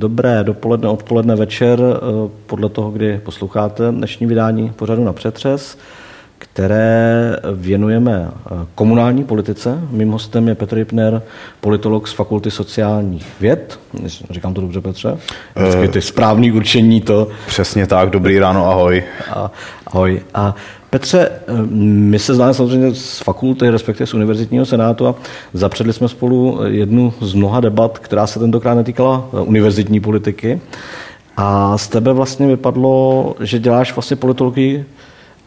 Dobré dopoledne, odpoledne, večer, eh, podle toho, kdy posloucháte dnešní vydání pořadu na přetřes, které věnujeme eh, komunální politice. Mým hostem je Petr Jipner, politolog z Fakulty sociálních věd. Říkám to dobře, Petře? Vždycky ty správný určení to. Přesně tak, dobrý ráno, ahoj. A, ahoj. A Petře, my se známe samozřejmě z fakulty, respektive z univerzitního senátu a zapředli jsme spolu jednu z mnoha debat, která se tentokrát netýkala univerzitní politiky. A z tebe vlastně vypadlo, že děláš vlastně politologii,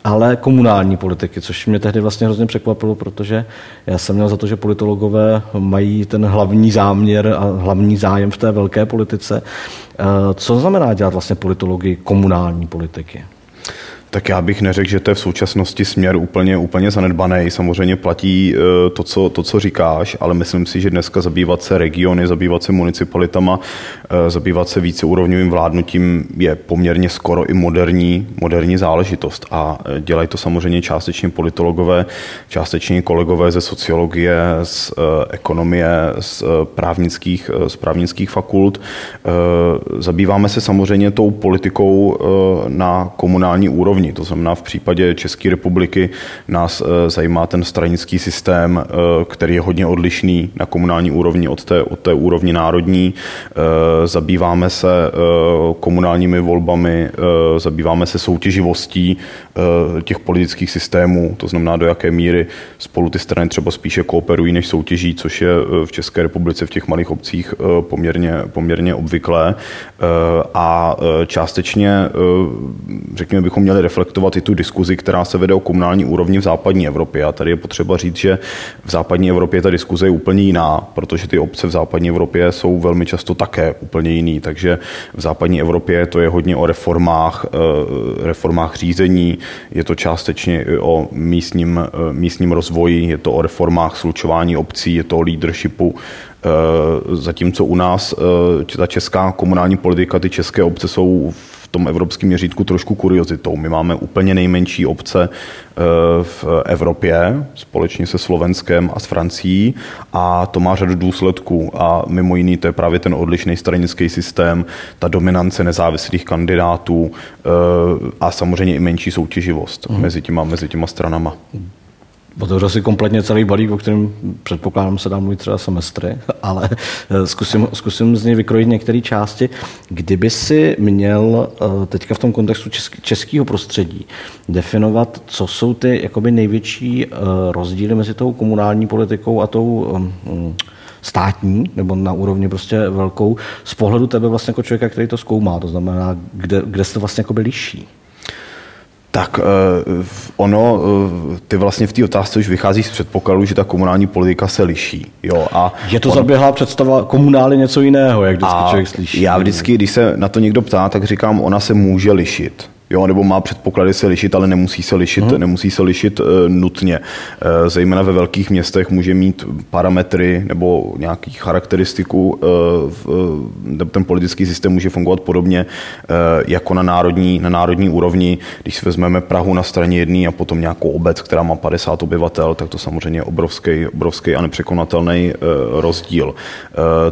ale komunální politiky, což mě tehdy vlastně hrozně překvapilo, protože já jsem měl za to, že politologové mají ten hlavní záměr a hlavní zájem v té velké politice. Co znamená dělat vlastně politologii komunální politiky? Tak já bych neřekl, že to je v současnosti směr úplně, úplně zanedbaný. Samozřejmě platí eh, to co, to, co říkáš, ale myslím si, že dneska zabývat se regiony, zabývat se municipalitama, eh, zabývat se víceúrovňovým vládnutím je poměrně skoro i moderní, moderní záležitost. A eh, dělají to samozřejmě částečně politologové, částečně kolegové ze sociologie, z ekonomie, z právnických, z právnických fakult. Zabýváme se samozřejmě tou politikou na komunální úrovni úrovni. To znamená, v případě České republiky nás eh, zajímá ten stranický systém, eh, který je hodně odlišný na komunální úrovni od té, od té úrovni národní. Eh, zabýváme se komunálními volbami, zabýváme se soutěživostí těch politických systémů, to znamená, do jaké míry spolu ty strany třeba spíše kooperují, než soutěží, což je v České republice v těch malých obcích poměrně, poměrně obvyklé. A částečně, řekněme, bychom měli reflektovat i tu diskuzi, která se vede o komunální úrovni v západní Evropě. A tady je potřeba říct, že v západní Evropě ta diskuze je úplně jiná, protože ty obce v západní Evropě jsou velmi často také úplně jiný. Takže v západní Evropě to je hodně o reformách, eh, reformách řízení, je to částečně o místním, eh, místním rozvoji, je to o reformách slučování obcí, je to o leadershipu eh, Zatímco u nás ta česká komunální politika, ty české obce jsou tom evropském měřítku trošku kuriozitou. My máme úplně nejmenší obce eh, v Evropě, společně se Slovenskem a s Francií a to má řadu důsledků a mimo jiný to je právě ten odlišný stranický systém, ta dominance nezávislých kandidátů eh, a samozřejmě i menší soutěživost uh-huh. mezi, těma, mezi těma stranama. Otevřel si kompletně celý balík, o kterém předpokládám se dá mluvit třeba semestry, ale eh, zkusím, zkusím z něj vykrojit některé části. Kdyby si měl eh, teďka v tom kontextu českého prostředí definovat, co jsou ty jakoby největší eh, rozdíly mezi tou komunální politikou a tou mm, státní, nebo na úrovni prostě velkou, z pohledu tebe vlastně jako člověka, který to zkoumá, to znamená, kde, kde se to vlastně jakoby liší? Tak uh, ono, uh, ty vlastně v té otázce už vychází z předpokladu, že ta komunální politika se liší. Jo, a je to on... zaběhlá představa komunály něco jiného, jak vždycky člověk slyší. Já vždycky, když se na to někdo ptá, tak říkám, ona se může lišit jo, nebo má předpoklady se lišit, ale nemusí se lišit, uh-huh. nemusí se lišit uh, nutně. Uh, zejména ve velkých městech může mít parametry nebo nějaký charakteristiku, uh, v, ten politický systém může fungovat podobně uh, jako na národní, na národní úrovni. Když si vezmeme Prahu na straně jedné a potom nějakou obec, která má 50 obyvatel, tak to samozřejmě je obrovský, obrovský a nepřekonatelný uh, rozdíl. Uh,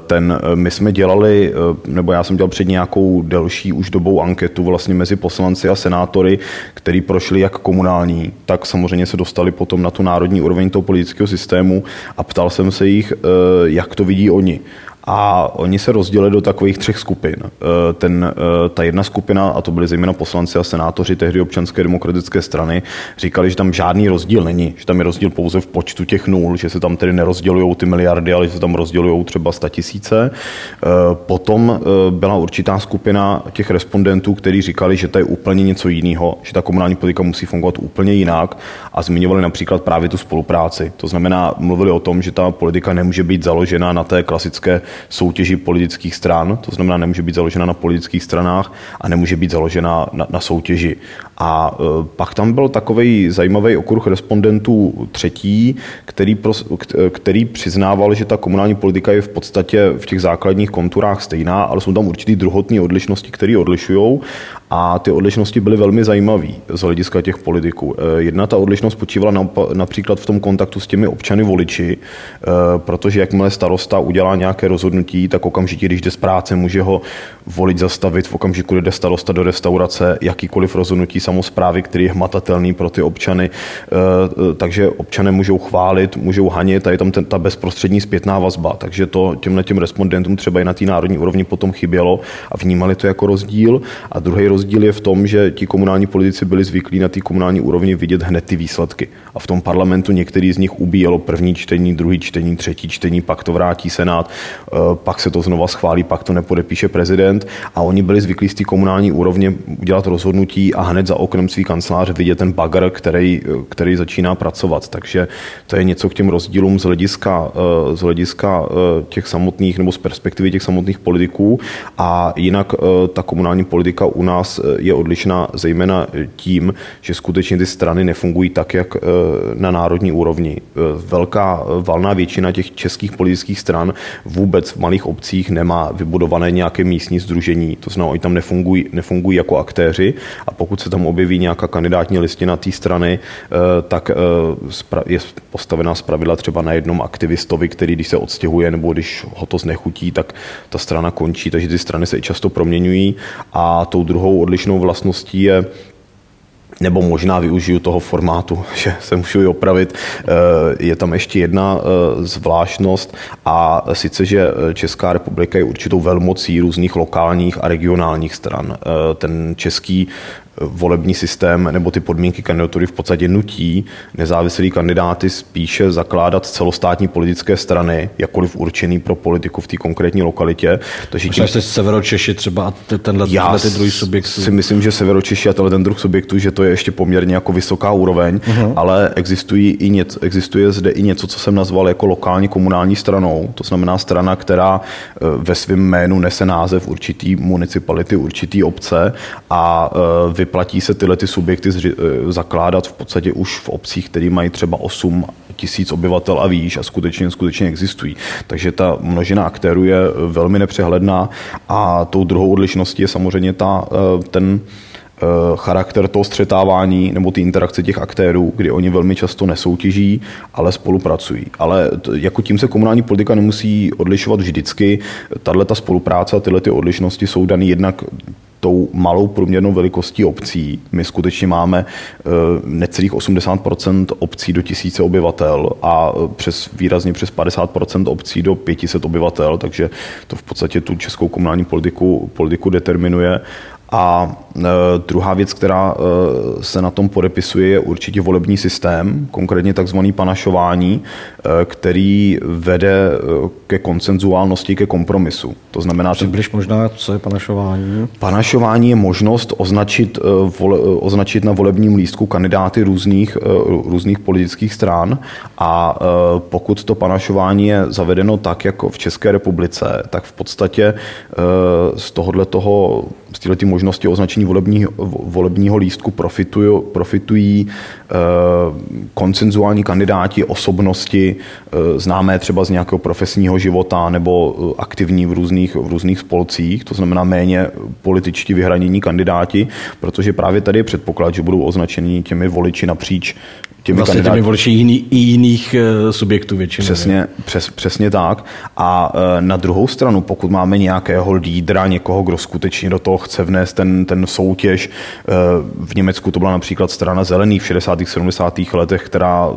ten, my jsme dělali, nebo já jsem dělal před nějakou delší už dobou anketu vlastně mezi poslanci a senátory, který prošli jak komunální, tak samozřejmě se dostali potom na tu národní úroveň toho politického systému a ptal jsem se jich, eh, jak to vidí oni. A oni se rozdělili do takových třech skupin. Eh, ten, eh, ta jedna skupina, a to byli zejména poslanci a senátoři tehdy občanské demokratické strany, říkali, že tam žádný rozdíl není, že tam je rozdíl pouze v počtu těch nul, že se tam tedy nerozdělují ty miliardy, ale že se tam rozdělují třeba sta tisíce. Eh, potom byla určitá skupina těch respondentů, kteří říkali, že to je úplně něco jiného, že ta komunální politika musí fungovat úplně jinak a zmiňovali například právě tu spolupráci. To znamená, mluvili o tom, že ta politika nemůže být založena na té klasické soutěži politických stran, to znamená, nemůže být založena na politických stranách a nemůže být založena na, na soutěži. A pak tam byl takový zajímavý okruh respondentů třetí, který, pros, který přiznával, že ta komunální politika je v podstatě v těch základních konturách stejná, ale jsou tam určitý druhotné odlišnosti, které odlišují a ty odlišnosti byly velmi zajímavé z hlediska těch politiků. Eh, jedna ta odlišnost spočívala například v tom kontaktu s těmi občany voliči, protože jakmile starosta udělá nějaké rozhodnutí, tak okamžitě, když jde z práce, může ho volit zastavit v okamžiku, kdy jde starosta do restaurace, jakýkoliv rozhodnutí samozprávy, který je hmatatelný pro ty občany. Eh, takže občané můžou chválit, můžou hanit a je tam ten, ta bezprostřední zpětná vazba. Takže to těmhle těm respondentům třeba i na té národní úrovni potom chybělo a vnímali to jako rozdíl. A druhý rozdíl rozdíl je v tom, že ti komunální politici byli zvyklí na té komunální úrovni vidět hned ty výsledky. A v tom parlamentu některý z nich ubíjelo první čtení, druhý čtení, třetí čtení, pak to vrátí Senát, eh, pak se to znova schválí, pak to nepodepíše prezident. A oni byli zvyklí z té komunální úrovně udělat rozhodnutí a hned za oknem svý kanceláře vidět ten bagr, který, eh, který začíná pracovat. Takže to je něco k těm rozdílům z hlediska, eh, z hlediska těch samotných nebo z perspektivy těch samotných politiků. A jinak ta komunální politika u nás eh, je odlišná zejména tím, že skutečně ty strany nefungují tak, jak eh, na národní úrovni. Eh, velká valná většina těch českých politických stran vůbec v malých obcích nemá vybudované nějaké místní združení, to znamená, oni tam nefungují, nefungují jako aktéři a pokud se tam objeví nějaká kandidátní listina té strany, tak je postavená pravidla třeba na jednom aktivistovi, který když se odstěhuje nebo když ho to znechutí, tak ta strana končí, takže ty strany se i často proměňují a tou druhou odlišnou vlastností je nebo možná využiju toho formátu, že se můžu i opravit. Eh, je tam ještě jedna eh, zvláštnost a sice, že Česká republika je určitou velmocí různých lokálních a regionálních stran. Eh, ten český volební systém nebo ty podmínky kandidatury v podstatě nutí nezávislí kandidáty spíše zakládat celostátní politické strany, jakkoliv určený pro politiku v té konkrétní lokalitě. Takže tím... jste Severočeši třeba a tenhle, Já ty druhý subjektů. si myslím, že Severočeši a tenhle ten druh subjektů, že to je ještě poměrně jako vysoká úroveň, uh-huh. ale existují i něco, existuje zde i něco, co jsem nazval jako lokální komunální stranou. To znamená strana, která eh, ve svém jménu nese název určitý municipality, určitý obce a eh, vyplatí se tyhle ty subjekty eh, zakládat v podstatě už v obcích, které mají třeba 8 tisíc obyvatel a výš a skutečně, skutečně existují. Takže ta množina aktérů je eh, velmi nepřehledná a tou druhou odlišností je samozřejmě ta, eh, ten charakter toho střetávání nebo ty interakce těch aktérů, kdy oni velmi často nesoutěží, ale spolupracují. Ale jako tím se komunální politika nemusí odlišovat vždycky. Tahle ta spolupráce a tyhle ty odlišnosti jsou daný jednak tou malou průměrnou velikostí obcí. My skutečně máme eh, necelých 80% obcí do tisíce obyvatel a eh, přes, výrazně přes 50 obcí do 500 obyvatel, takže to v podstatě tu českou komunální politiku, politiku determinuje. A druhá věc, která e, se na tom podepisuje, je určitě volební systém, konkrétně takzvaný panašování, e, který vede ke koncenzuálnosti, ke kompromisu. To znamená... Přibliž možná, co je panašování? Panašování je možnost označit, vole, označit na volebním lístku kandidáty různých, různých politických stran a pokud to panašování je zavedeno tak, jako v České republice, tak v podstatě z tohohle toho, z této možnosti označení volebního, volebního lístku profitují, profitují eh, koncenzuální kandidáti, osobnosti, eh, známé třeba z nějakého profesního života nebo eh, aktivní v různých, v různých spolcích, to znamená méně političtí vyhranění kandidáti, protože právě tady je předpoklad, že budou označeni těmi voliči napříč těmi vlastně kandidáty. těmi voliči jiný, jiných eh, subjektů většinou. Přesně, přes, přesně tak. A eh, na druhou stranu, pokud máme nějakého lídra, někoho, kdo skutečně do toho chce vnést ten, ten soutěž, eh, v Německu to byla například strana zelený v 60. 70. letech, která,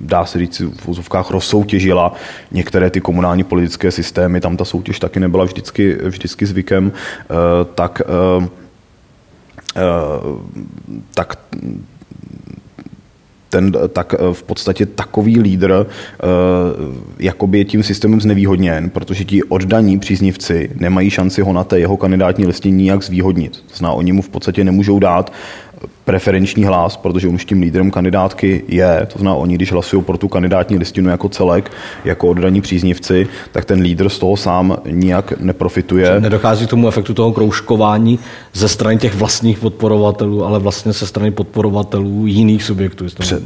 dá se říct, v úzovkách rozsoutěžila některé ty komunální politické systémy, tam ta soutěž taky nebyla vždycky, vždycky zvykem, tak tak ten, tak eh, v podstatě takový lídr eh, jakoby je tím systémem znevýhodněn, protože ti oddaní příznivci nemají šanci ho na té jeho kandidátní listině nijak zvýhodnit. To znamená, oni mu v podstatě nemůžou dát preferenční hlas, protože on už tím lídrem kandidátky je, to znamená, oni, když hlasují pro tu kandidátní listinu jako celek, jako oddaní příznivci, tak ten lídr z toho sám nijak neprofituje. Nedochází k tomu efektu toho kroužkování ze strany těch vlastních podporovatelů, ale vlastně ze strany podporovatelů jiných subjektů. Před,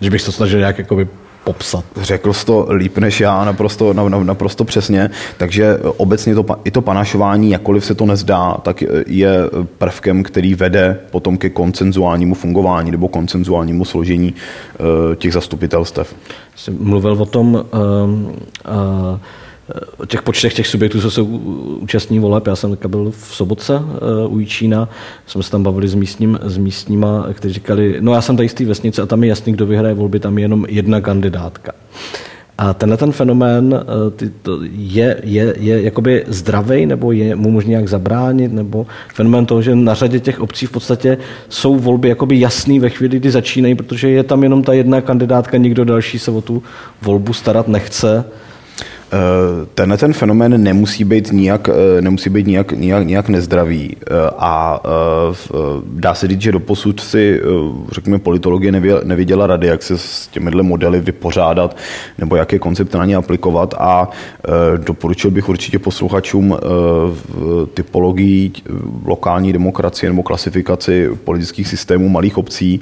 že bych to snažil nějak jakoby popsat. Řekl jsi to líp než já, naprosto, naprosto přesně. Takže obecně to, i to panašování, jakkoliv se to nezdá, tak je prvkem, který vede potom ke koncenzuálnímu fungování nebo koncenzuálnímu složení eh, těch zastupitelstev. Jsi mluvil o tom, uh, uh, o těch počtech těch subjektů, co se účastní voleb. Já jsem byl v Sobotce uh, u Jíčína, jsme se tam bavili s, místním, s místníma, kteří říkali, no já jsem tady z té vesnice a tam je jasný, kdo vyhraje volby, tam je jenom jedna kandidátka. A tenhle ten fenomén to je, je, je jakoby zdravý, nebo je mu možné nějak zabránit, nebo fenomén toho, že na řadě těch obcí v podstatě jsou volby jakoby jasný ve chvíli, kdy začínají, protože je tam jenom ta jedna kandidátka, nikdo další se o tu volbu starat nechce. Eh, tenhle ten fenomén nemusí být nijak, eh, nemusí být nijak, nijak, nijak nezdravý. Eh, a dá se říct, že doposud si, řekněme, politologie neviděla rady, jak se s těmihle modely vypořádat nebo jak je koncept na ně aplikovat. A doporučil bych určitě posluchačům typologii lokální demokracie nebo klasifikaci politických systémů malých obcí,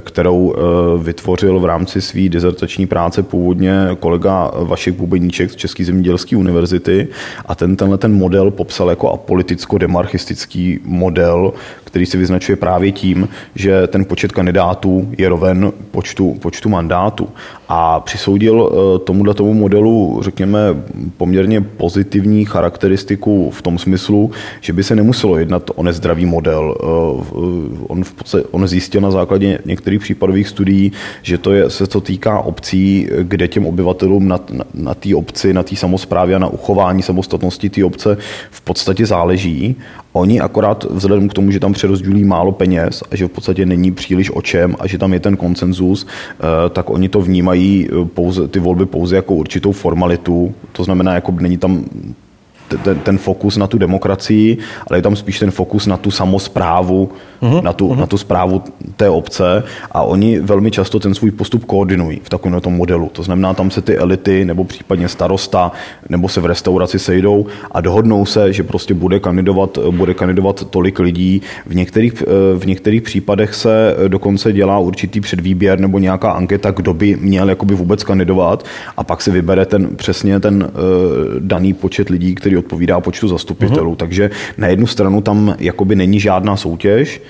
kterou vytvořil v rámci své dizertační práce původně kolega Vašek Bubeníček České zemědělské univerzity a ten, tenhle ten model popsal jako apoliticko-demarchistický model, který se vyznačuje právě tím, že ten počet kandidátů je roven počtu, počtu mandátů. A přisoudil eh, tomuhle tomu modelu, řekněme, poměrně pozitivní charakteristiku v tom smyslu, že by se nemuselo jednat o nezdravý model. Eh, on, v podstatě, on zjistil na základě některých případových studií, že to je, se to týká obcí, kde těm obyvatelům na, na, na té obci, na té samozprávě a na uchování samostatnosti té obce v podstatě záleží Oni akorát vzhledem k tomu, že tam přerozdělí málo peněz a že v podstatě není příliš o čem a že tam je ten konsenzus, eh, tak oni to vnímají eh, pouze, ty volby pouze jako určitou formalitu. To znamená, jako není tam ten, ten fokus na tu demokracii, ale je tam spíš ten fokus na tu samozprávu, uh-huh, na, tu, uh-huh. na tu zprávu té obce a oni velmi často ten svůj postup koordinují v takovém tom modelu. To znamená, tam se ty elity nebo případně starosta nebo se v restauraci sejdou a dohodnou se, že prostě bude kandidovat, bude kandidovat tolik lidí. V některých, v některých případech se dokonce dělá určitý předvýběr nebo nějaká anketa, kdo by měl jakoby vůbec kandidovat a pak se vybere ten přesně ten uh, daný počet lidí, který odpovídá počtu zastupitelů. Uh-huh. Takže na jednu stranu tam jakoby není žádná soutěž, Eh,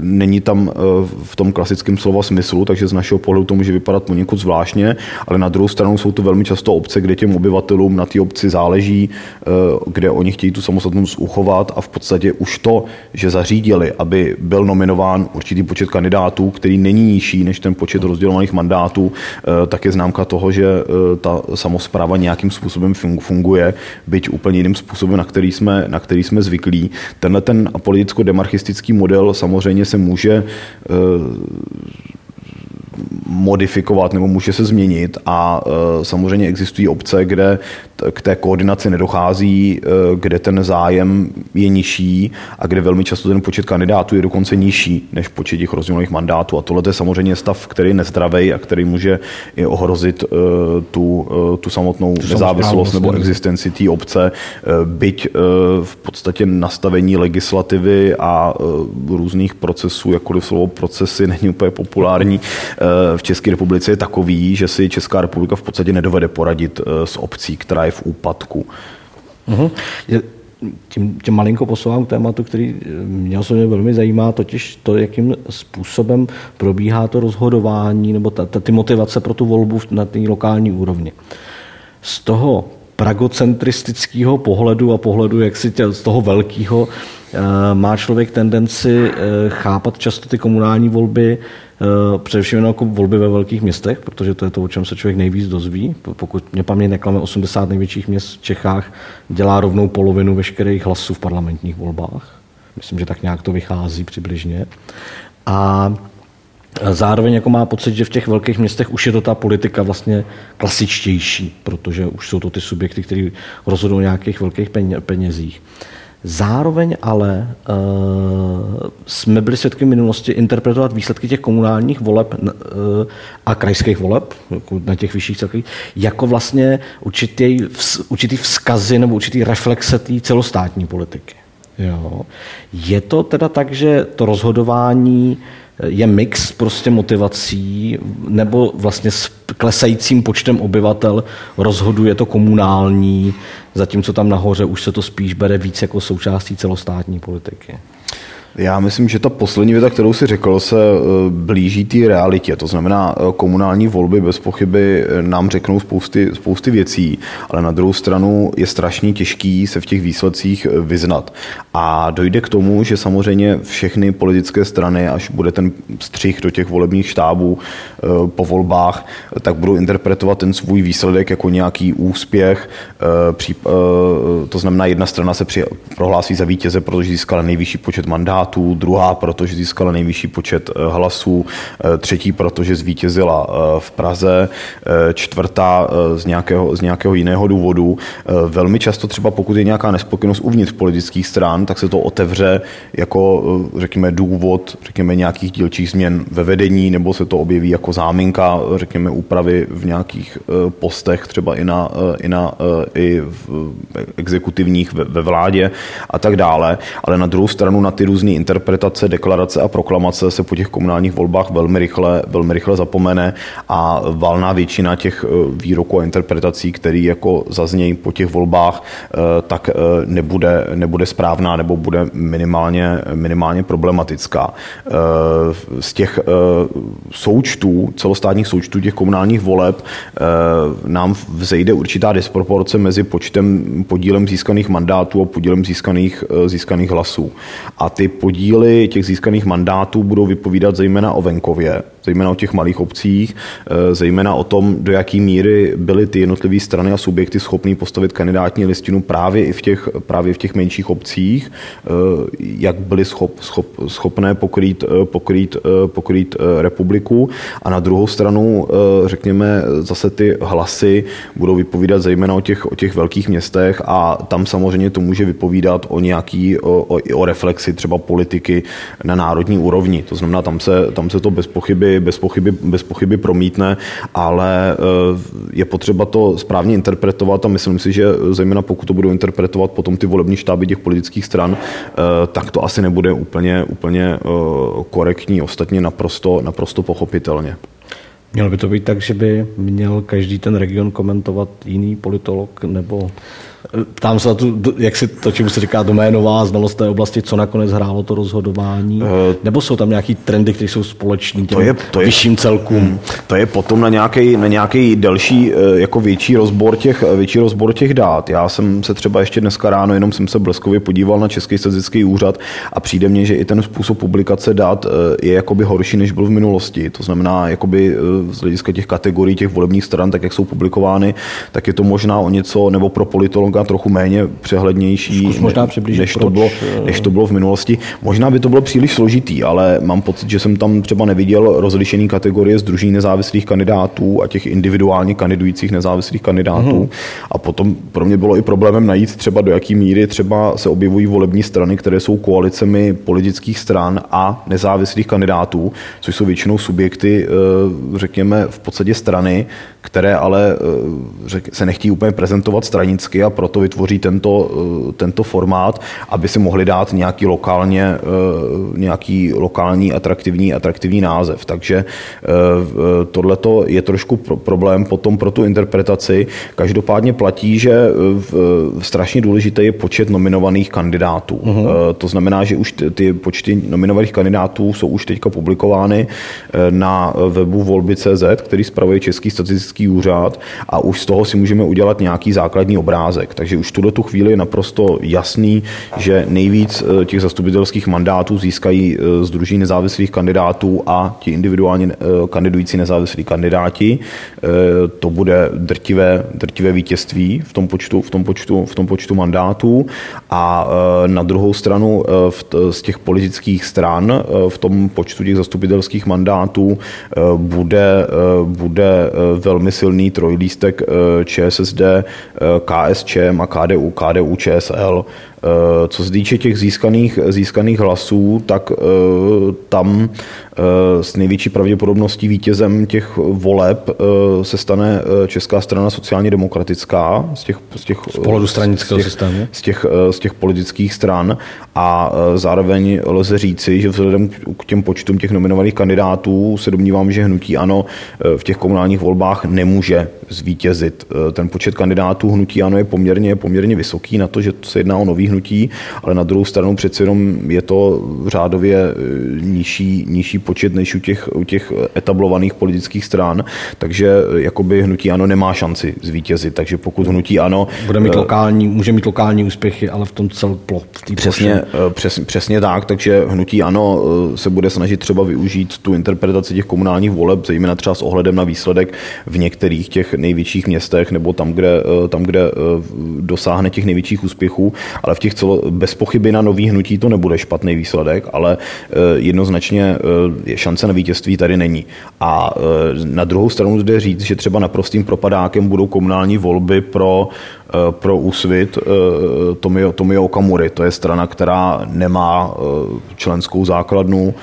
není tam eh, v tom klasickém slova smyslu, takže z našeho pohledu to může vypadat poněkud zvláštně, ale na druhou stranu jsou to velmi často obce, kde těm obyvatelům na té obci záleží, eh, kde oni chtějí tu samostatnost uchovat a v podstatě už to, že zařídili, aby byl nominován určitý počet kandidátů, který není nižší než ten počet rozdělovaných mandátů, tak je známka toho, že ta samozpráva nějakým způsobem funguje, byť úplně jiným způsobem, na který jsme, na který jsme zvyklí. Tenhle ten politicko-demarchistický model samozřejmě se může eh, modifikovat nebo může se změnit a eh, samozřejmě existují obce, kde k té koordinaci nedochází, eh, kde ten zájem je nižší a kde velmi často ten počet kandidátů je dokonce nižší než počet těch rozdělených mandátů. A tohle je samozřejmě stav, který je nezdravý a který může i ohrozit eh, tu, eh, tu samotnou tu nezávislost nebo existenci té obce, byť v podstatě nastavení legislativy a různých procesů, jakkoliv slovo procesy není úplně populární v České republice, je takový, že si Česká republika v podstatě nedovede poradit s obcí, která je v úpadku. Uh-huh. tím, tím malinko posouvám k tématu, který mě osobně velmi zajímá, totiž to, jakým způsobem probíhá to rozhodování nebo ta, ta, ty motivace pro tu volbu na té lokální úrovni. Z toho pragocentristického pohledu a pohledu jak si tě, z toho velkého eh, má člověk tendenci eh, chápat často ty komunální volby Eh, především jako volby ve velkých městech, protože to je to, o čem se člověk nejvíc dozví. Pokud mě paměť neklame, 80 největších měst v Čechách dělá rovnou polovinu veškerých hlasů v parlamentních volbách. Myslím, že tak nějak to vychází přibližně. A Zároveň jako má pocit, že v těch velkých městech už je to ta politika vlastně klasičtější, protože už jsou to ty subjekty, které rozhodují o nějakých velkých penězích. Zároveň ale uh, jsme byli svědky minulosti interpretovat výsledky těch komunálních voleb uh, a krajských voleb jako na těch vyšších celkových jako vlastně určitý, určitý vzkazy nebo určitý reflexe té celostátní politiky. Jo. Je to teda tak, že to rozhodování je mix prostě motivací, nebo vlastně s klesajícím počtem obyvatel rozhoduje to komunální, zatímco tam nahoře už se to spíš bere víc jako součástí celostátní politiky. Já myslím, že ta poslední věta, kterou si řekl, se eh, blíží té realitě. To znamená, eh, komunální volby bez pochyby eh, nám řeknou spousty, spousty věcí, ale na druhou stranu je strašně těžký se v těch výsledcích vyznat. A dojde k tomu, že samozřejmě všechny politické strany, až bude ten střih do těch volebních štábů po volbách, tak budou interpretovat ten svůj výsledek jako nějaký úspěch. To znamená, jedna strana se prohlásí za vítěze, protože získala nejvyšší počet mandátů, mandátů, druhá, protože získala nejvyšší počet eh, hlasů, eh, třetí, protože zvítězila eh, v Praze, čtvrtá z nějakého, z nějakého jiného důvodu. Velmi často třeba pokud je nějaká nespokojenost uvnitř politických stran, tak se to otevře jako, řekněme, důvod, řekněme, nějakých dílčích změn ve vedení, nebo se to objeví jako záminka, řekněme, úpravy v nějakých postech, třeba i na, i na i v exekutivních ve, ve vládě a tak dále. Ale na druhou stranu na ty různé interpretace, deklarace a proklamace se po těch komunálních volbách velmi rychle, velmi rychle zapomene a valná většina těch eh, výroků a interpretací, které jako zaznějí po těch volbách, eh, tak eh, nebude, nebude správná nebo bude minimálně, minimálně problematická. Z těch součtů, celostátních součtů těch komunálních voleb nám vzejde určitá disproporce mezi počtem, podílem získaných mandátů a podílem získaných, získaných hlasů. A ty podíly těch získaných mandátů budou vypovídat zejména o venkově, zejména o těch malých obcích, eh, zejména o tom, do jaké míry byly ty jednotlivé strany a subjekty schopný postavit kandidátní listinu právě i v těch, právě v těch menších obcích, eh, jak byly schop, schop, schopné pokrýt, eh, pokrýt, pokrýt republiku. A na druhou stranu, řekněme, zase ty hlasy budou vypovídat zejména o těch, o těch velkých městech a tam samozřejmě to může vypovídat o nějaký, o, o, o reflexi třeba politiky na národní úrovni. To znamená, tam se, tam se to bez pochyby, bez, pochyby, bez pochyby promítne, ale eh, je potřeba to správně interpretovat a myslím si, že zejména pokud to budou interpretovat potom ty volební štáby těch politických stran, eh, tak to asi nebude úplně, úplně eh, korektní, ostatně naprosto, naprosto pochopitelně. Mělo by to být tak, že by měl každý ten region komentovat jiný politolog nebo Ptám se na tu, jak si to, čemu se říká doménová znalost té oblasti, co nakonec hrálo to rozhodování? Uh, Nebo jsou tam nějaký trendy, které jsou společný těm to je, to je, vyšším celkům? Hmm, to je potom na nějaký, na nějaký delší, eh, jako větší rozbor, těch, větší rozbor těch dát. Já jsem se třeba ještě dneska ráno, jenom jsem se bleskově podíval na Český statistický úřad a přijde mně, že i ten způsob publikace dat eh, je jakoby horší, než byl v minulosti. To znamená, jakoby z hlediska těch kategorií těch volebních stran, tak jak jsou publikovány, tak je to možná o něco, nebo pro politologa trochu méně přehlednější, možná než, to bylo, eh, než to bylo v minulosti. Možná by to bylo příliš složitý, ale mám pocit, že jsem tam třeba neviděl rozlišení kategorie združení nezávislých kandidátů a těch individuálně kandidujících nezávislých kandidátů. Hmm. A potom pro mě bylo i problémem najít třeba do jaký míry třeba se objevují volební strany, které jsou koalicemi politických stran a nezávislých kandidátů, což jsou většinou subjekty, eh, řekněme, v podstatě strany, které ale eh, se nechtějí úplně prezentovat stranicky a proto vytvoří tento, eh, tento formát, aby si mohli dát nějaký lokálně, eh, nějaký lokální atraktivní, atraktivní název. Takže tohle je trošku problém potom pro tu interpretaci. Každopádně platí, že strašně důležité je počet nominovaných kandidátů. Uh-huh. To znamená, že už ty počty nominovaných kandidátů jsou už teďka publikovány na webu volby.cz, který spravuje Český statistický statistický úřad a už z toho si můžeme udělat nějaký základní obrázek. Takže už tuto tu chvíli je naprosto jasný, že nejvíc eh, těch zastupitelských mandátů získají Združení eh, nezávislých kandidátů a ti individuálně eh, kandidující nezávislí kandidáti. To bude drtivé, drtivé vítězství v tom počtu, v tom počtu, v tom počtu mandátů a na druhou stranu z těch politických stran v tom počtu těch zastupitelských mandátů bude, bude velmi velmi silný trojlístek eh, ČSSD, eh, KSČ KSČM a KDU, KDU ČSL. Eh, co se týče těch získaných, získaných hlasů, tak eh, tam eh, s největší pravděpodobností vítězem těch voleb se stane Česká strana sociálně demokratická z těch, z těch, z pohledu stranického z těch, systému. Z těch, z těch politických stran a zároveň lze říci, že vzhledem k těm počtům těch nominovaných kandidátů se domnívám, že hnutí ano v těch komunálních volbách nemůže zvítězit. Ten počet kandidátů hnutí ano je poměrně, poměrně vysoký na to, že se jedná o nový hnutí, ale na druhou stranu přeci jenom je to řádově e, nižší, nižší počet než u těch, u těch etablovaných politických stran, takže e, jakoby hnutí ano nemá šanci zvítězit, takže pokud hnutí ano... Bude mít e, lokální, může mít lokální úspěchy, ale v tom celplo, v přesně, přes, přesně tak, takže hnutí ano se bude snažit třeba využít tu interpretaci těch komunálních voleb, zejména třeba s ohledem na výsledek v některých těch největších městech nebo tam, kde, tam, kde dosáhne těch největších úspěchů, ale v těch celo, bez pochyby na nový hnutí to nebude špatný výsledek, ale eh, jednoznačně eh, šance na vítězství tady není. A eh, na druhou stranu zde říct, že třeba naprostým propadákem budou komunální volby pro pro úsvit Tomio, Tomio Okamury. To je strana, která nemá členskou základnu,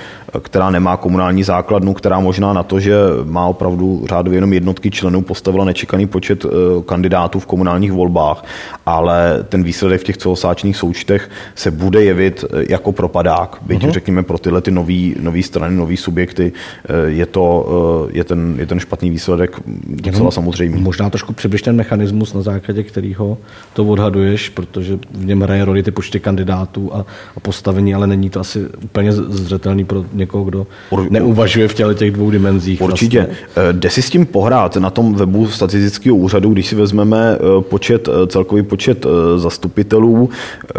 která nemá komunální základnu, která možná na to, že má opravdu řádově jenom jednotky členů, postavila nečekaný počet kandidátů v komunálních volbách, ale ten výsledek v těch celosáčních součtech se bude jevit eh, jako propadák. Byť uh-huh. řekněme pro tyhle ty nový, nový strany, nový subjekty eh, je, to, eh, je, ten, je ten špatný výsledek docela Jenom samozřejmý. Možná trošku přibliž ten mechanismus, na základě kterého to odhaduješ, protože v něm hraje roli ty počty kandidátů a, a postavení, ale není to asi úplně zřetelný pro někoho, kdo Ur, neuvažuje v těle těch dvou dimenzích. Určitě. Vlastně. Jde si s tím pohrát na tom webu statistického úřadu, když si vezmeme počet, celkový počet zastupitelů,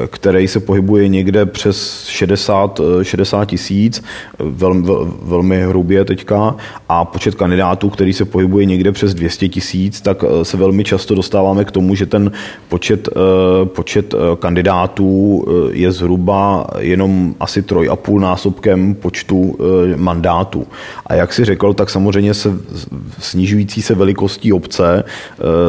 který se pohybuje někde přes 60, 60 tisíc, velmi, velmi hrubě teďka, a počet kandidátů, který se pohybuje někde přes 200 tisíc, tak eh, se velmi často dostáváme k tomu, že ten počet, eh, počet eh, kandidátů je zhruba jenom asi troj a půl násobkem počtu mandátů. A jak si řekl, tak samozřejmě se snižující se velikostí obce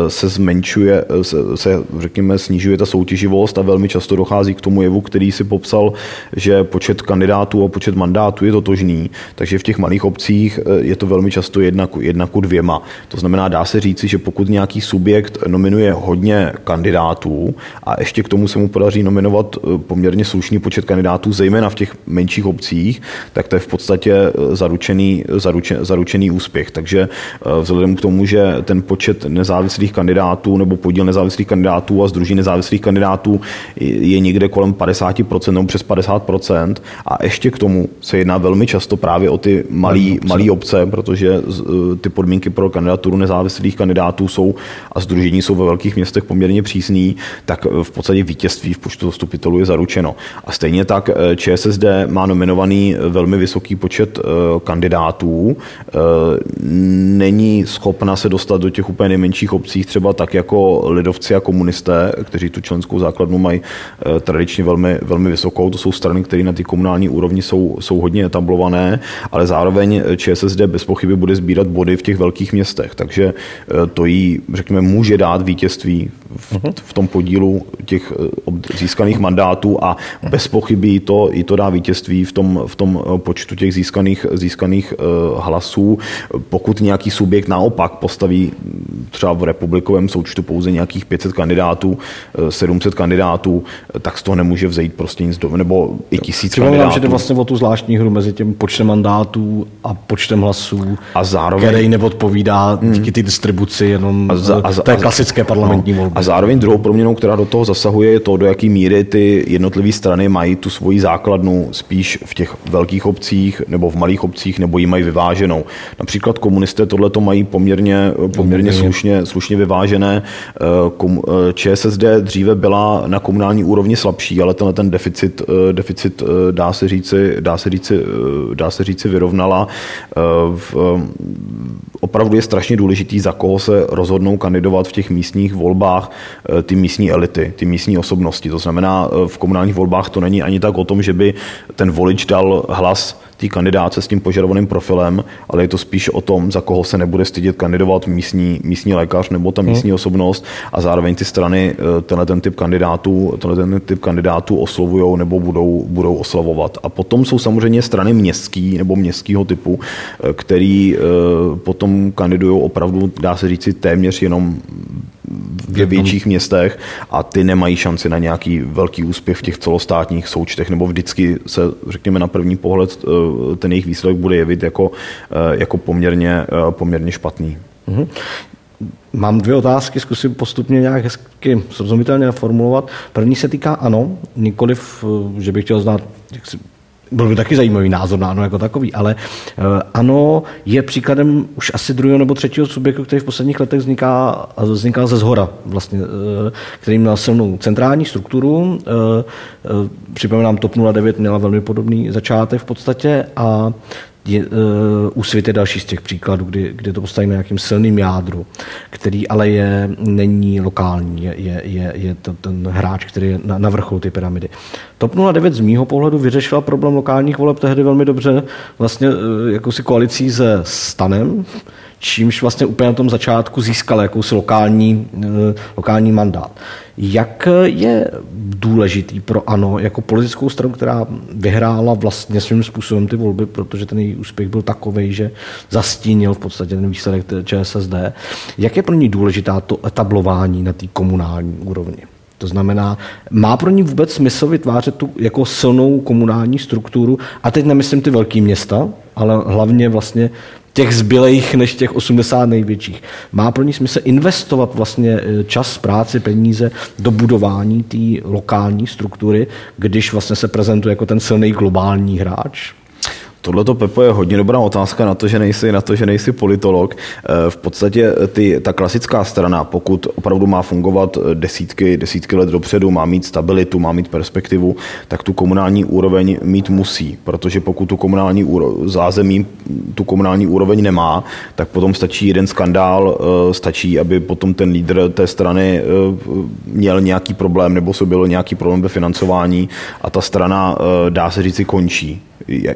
se zmenšuje, se, se řekněme, snižuje ta soutěživost a velmi často dochází k tomu jevu, který si popsal, že počet kandidátů a počet mandátů je totožný, takže v těch malých obcích eh, je to velmi často jedna ku, jedna ku dvěma. To znamená, dá se říci, že pokud nějaký subjekt nominuje hodně kandidátů a ještě k tomu se mu podaří nominovat eh, poměrně slušný počet kandidátů, zejména v těch menších obcích, tak to je v podstatě eh, zaručený, zaručen, zaručený úspěch. Takže vzhledem k tomu, že ten počet nezávislých kandidátů nebo podíl nezávislých kandidátů a združení nezávislých kandidátů je někde kolem 50% nebo přes 50% a ještě k tomu se jedná velmi často právě o ty malé malý obce, protože eh, ty podmínky pro kandidaturu nezávislých kandidátů jsou a združení jsou ve velkých městech poměrně přísný, tak eh, v podstatě vítězství v počtu zastupitelů je zaručeno. A stejně tak eh, ČSSD má nominovaný velmi vysoký počet kandidátů, není schopna se dostat do těch úplně nejmenších obcích, třeba tak jako lidovci a komunisté, kteří tu členskou základnu mají tradičně velmi, velmi vysokou. To jsou strany, které na té komunální úrovni jsou, jsou hodně etablované, ale zároveň ČSSD bez pochyby bude sbírat body v těch velkých městech. Takže eh, to jí, řekněme, může dát vítězství v, v tom podílu těch eh, získaných mandátů a bez pochyby to, i to dá vítězství v tom, v tom eh, počtu těch získaných, získaných hlasů. Pokud nějaký subjekt naopak postaví třeba v republikovém součtu pouze nějakých 500 kandidátů, 700 kandidátů, tak z toho nemůže vzejít prostě nic, do, nebo i tisíc kandidátů. že jde vlastně o tu zvláštní hru mezi tím počtem mandátů a počtem hlasů, a zároveň, který neodpovídá díky té distribuci jenom a za, a za, té klasické parlamentní no, volby. A zároveň druhou proměnou, která do toho zasahuje, je to, do jaké míry ty jednotlivé strany mají tu svoji základnu spíš v těch velkých obcích nebo v malých obcích, nebo ji mají vyváženou. Například komunisté tohle to mají poměrně, poměrně slušně, slušně vyvážené. Eh, eh, ČSSD dříve byla na komunální úrovni slabší, ale tenhle ten deficit, eh, deficit dá se říci, dá se říci, dá se říci vyrovnala. Opravdu je strašně důležitý, za koho se rozhodnou kandidovat v těch místních volbách ty místní elity, ty místní osobnosti. To znamená, v komunálních volbách to není ani tak o tom, že by ten volič dal hlas té kandidáce s tím požadovaným profilem, ale je to spíš o tom, za koho se nebude stydět kandidovat místní, místní lékař nebo ta místní hmm. osobnost a zároveň ty strany eh, tenhle ten typ kandidátů, tenhle ten typ kandidátů oslovují nebo budou, budou oslavovat. A potom jsou samozřejmě strany městský nebo městského typu, eh, který potom kandidují opravdu, dá se říci, téměř jenom ve větších městech a ty nemají šanci na nějaký velký úspěch v těch celostátních součtech, nebo vždycky se, řekněme, na první pohled eh, ten jejich výsledek bude jevit jako, eh, jako poměrně, eh, poměrně špatný. Mm-hmm. Mám dvě otázky, zkusím postupně nějak hezky srozumitelně formulovat. První se týká ano, nikoliv, že bych chtěl znát byl by taky zajímavý názor na ANO jako takový, ale uh, ANO je příkladem už asi druhého nebo třetího subjektu, který v posledních letech vzniká, vzniká ze zhora, vlastně, uh, který měl silnou centrální strukturu. Uh, připomínám, TOP 09 měla velmi podobný začátek v podstatě a je, uh, úsvit je další z těch příkladů, kdy, kdy to postaví na nějakým silným jádru, který ale je, není lokální, je, je, je, to ten hráč, který je na, na vrcholu ty pyramidy. TOP 09 z mýho pohledu vyřešila problém lokálních voleb tehdy velmi dobře, vlastně uh, jakousi koalicí se Stanem, čímž vlastně úplně na tom začátku získal jakousi lokální, eh, lokální mandát. Jak je důležitý pro ANO jako politickou stranu, která vyhrála vlastně svým způsobem ty volby, protože ten její úspěch byl takový, že zastínil v podstatě ten výsledek ČSSD. Jak je pro ní důležitá to etablování na té komunální úrovni? To znamená, má pro ní vůbec smysl vytvářet tu jako silnou komunální strukturu, a teď nemyslím ty velké města, ale hlavně vlastně těch zbylejch než těch 80 největších. Má pro ní smysl investovat vlastně e, čas, práci, peníze do budování té lokální struktury, když vlastně se prezentuje jako ten silný globální hráč? Tohle to Pepo je hodně dobrá otázka na to, že nejsi, na to, že nejsi politolog. Eh, v podstatě ty, ta klasická strana, pokud opravdu má fungovat desítky, desítky let dopředu, má mít stabilitu, má mít perspektivu, tak tu komunální úroveň mít musí, protože pokud tu komunální úro, zázemí tu komunální úroveň nemá, tak potom stačí jeden skandál, eh, stačí, aby potom ten lídr té strany eh, měl nějaký problém nebo se byl nějaký problém ve financování a ta strana, dá se říci, končí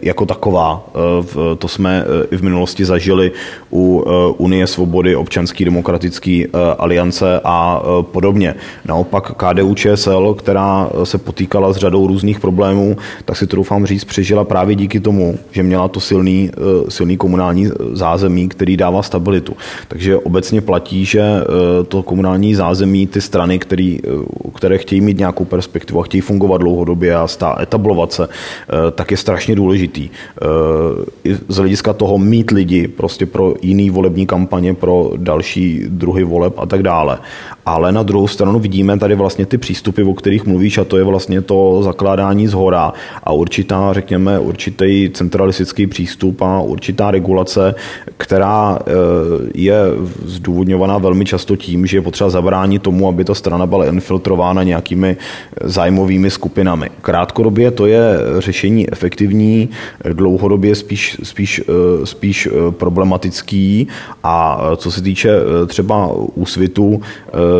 jako taková. Eh, to jsme eh, i v minulosti zažili u eh, Unie svobody, občanský demokratický aliance a podobně. Naopak KDU ČSL, která se potýkala s řadou různých problémů, tak si to doufám říct, přežila právě díky tomu, že měla to silný, silný komunální zázemí, který dává stabilitu. Takže obecně platí, že to komunální zázemí, ty strany, který, které chtějí mít nějakou perspektivu a chtějí fungovat dlouhodobě a stá, etablovat se, tak je strašně důležitý. Eh, I z hlediska toho mít lidi prostě pro jiný volební kampaně, pro další druhy voleb a tak dále. Ale na druhou stranu vidíme tady vlastně ty přístupy, o kterých mluvíš, a to je vlastně to zakládání z hora a určitá, řekněme, určitý centralistický přístup a určitá regulace, která eh, je zdůvodňovaná velmi často tím, že je potřeba zabránit tomu, aby ta strana byla infiltrována nějakými zájmovými skupinami. Krátkodobě to je řešení efektivní, dlouhodobě spíš, spíš, eh, spíš eh, problematický a co se týče třeba úsvitu,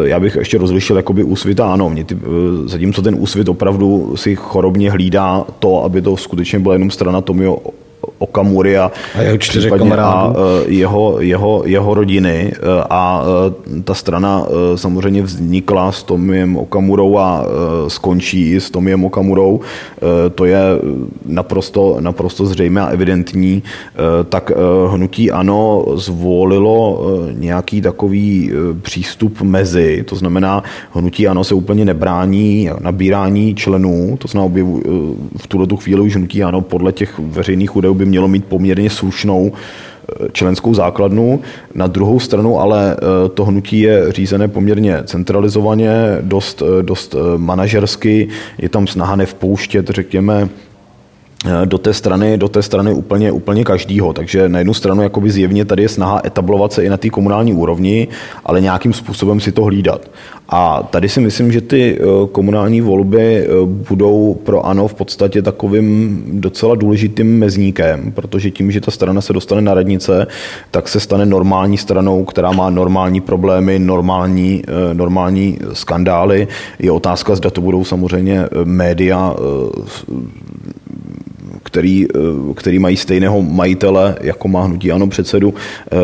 já bych ještě rozlišil jakoby úsvit a ano. Mě ty, zatímco ten úsvit opravdu si chorobně hlídá to, aby to skutečně byla jenom strana Tomio Okamury a, a jeho čtyři. A e, jeho, jeho, jeho rodiny e, a e, ta strana samozřejmě vznikla s Tomiem Okamurou a skončí s Tomiem Okamurou. To je naprosto, naprosto zřejmé a evidentní. Tak hnutí ano zvolilo nějaký takový přístup mezi, to znamená hnutí ano se úplně nebrání nabírání členů, to znamená objevu, v tuto chvíli už hnutí ano podle těch veřejných údajů by mělo mít poměrně slušnou eh, členskou základnu. Na druhou stranu ale eh, to hnutí je řízené poměrně centralizovaně, dost, eh, dost manažersky, je tam snaha nevpouštět, řekněme, do té strany, do té strany úplně, úplně každýho. Takže na jednu stranu jakoby zjevně tady je snaha etablovat se i na té komunální úrovni, ale nějakým způsobem si to hlídat. A tady si myslím, že ty eh, komunální volby eh, budou pro ANO v podstatě takovým docela důležitým mezníkem, protože tím, že ta strana se dostane na radnice, tak se stane normální stranou, která má normální problémy, normální, eh, normální skandály. Je otázka, zda to budou samozřejmě média který, který mají stejného majitele, jako má hnutí ano předsedu,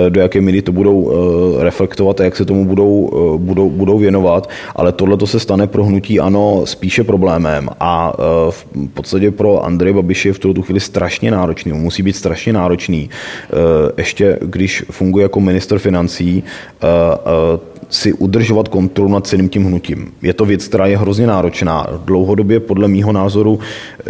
do jaké míry to budou reflektovat a jak se tomu budou, budou, budou věnovat, ale tohle to se stane pro hnutí ano spíše problémem a v podstatě pro Andreje Babiše je v tuto chvíli strašně náročný, musí být strašně náročný, ještě když funguje jako minister financí, si udržovat kontrolu nad celým tím hnutím. Je to věc, která je hrozně náročná. Dlouhodobě podle mýho názoru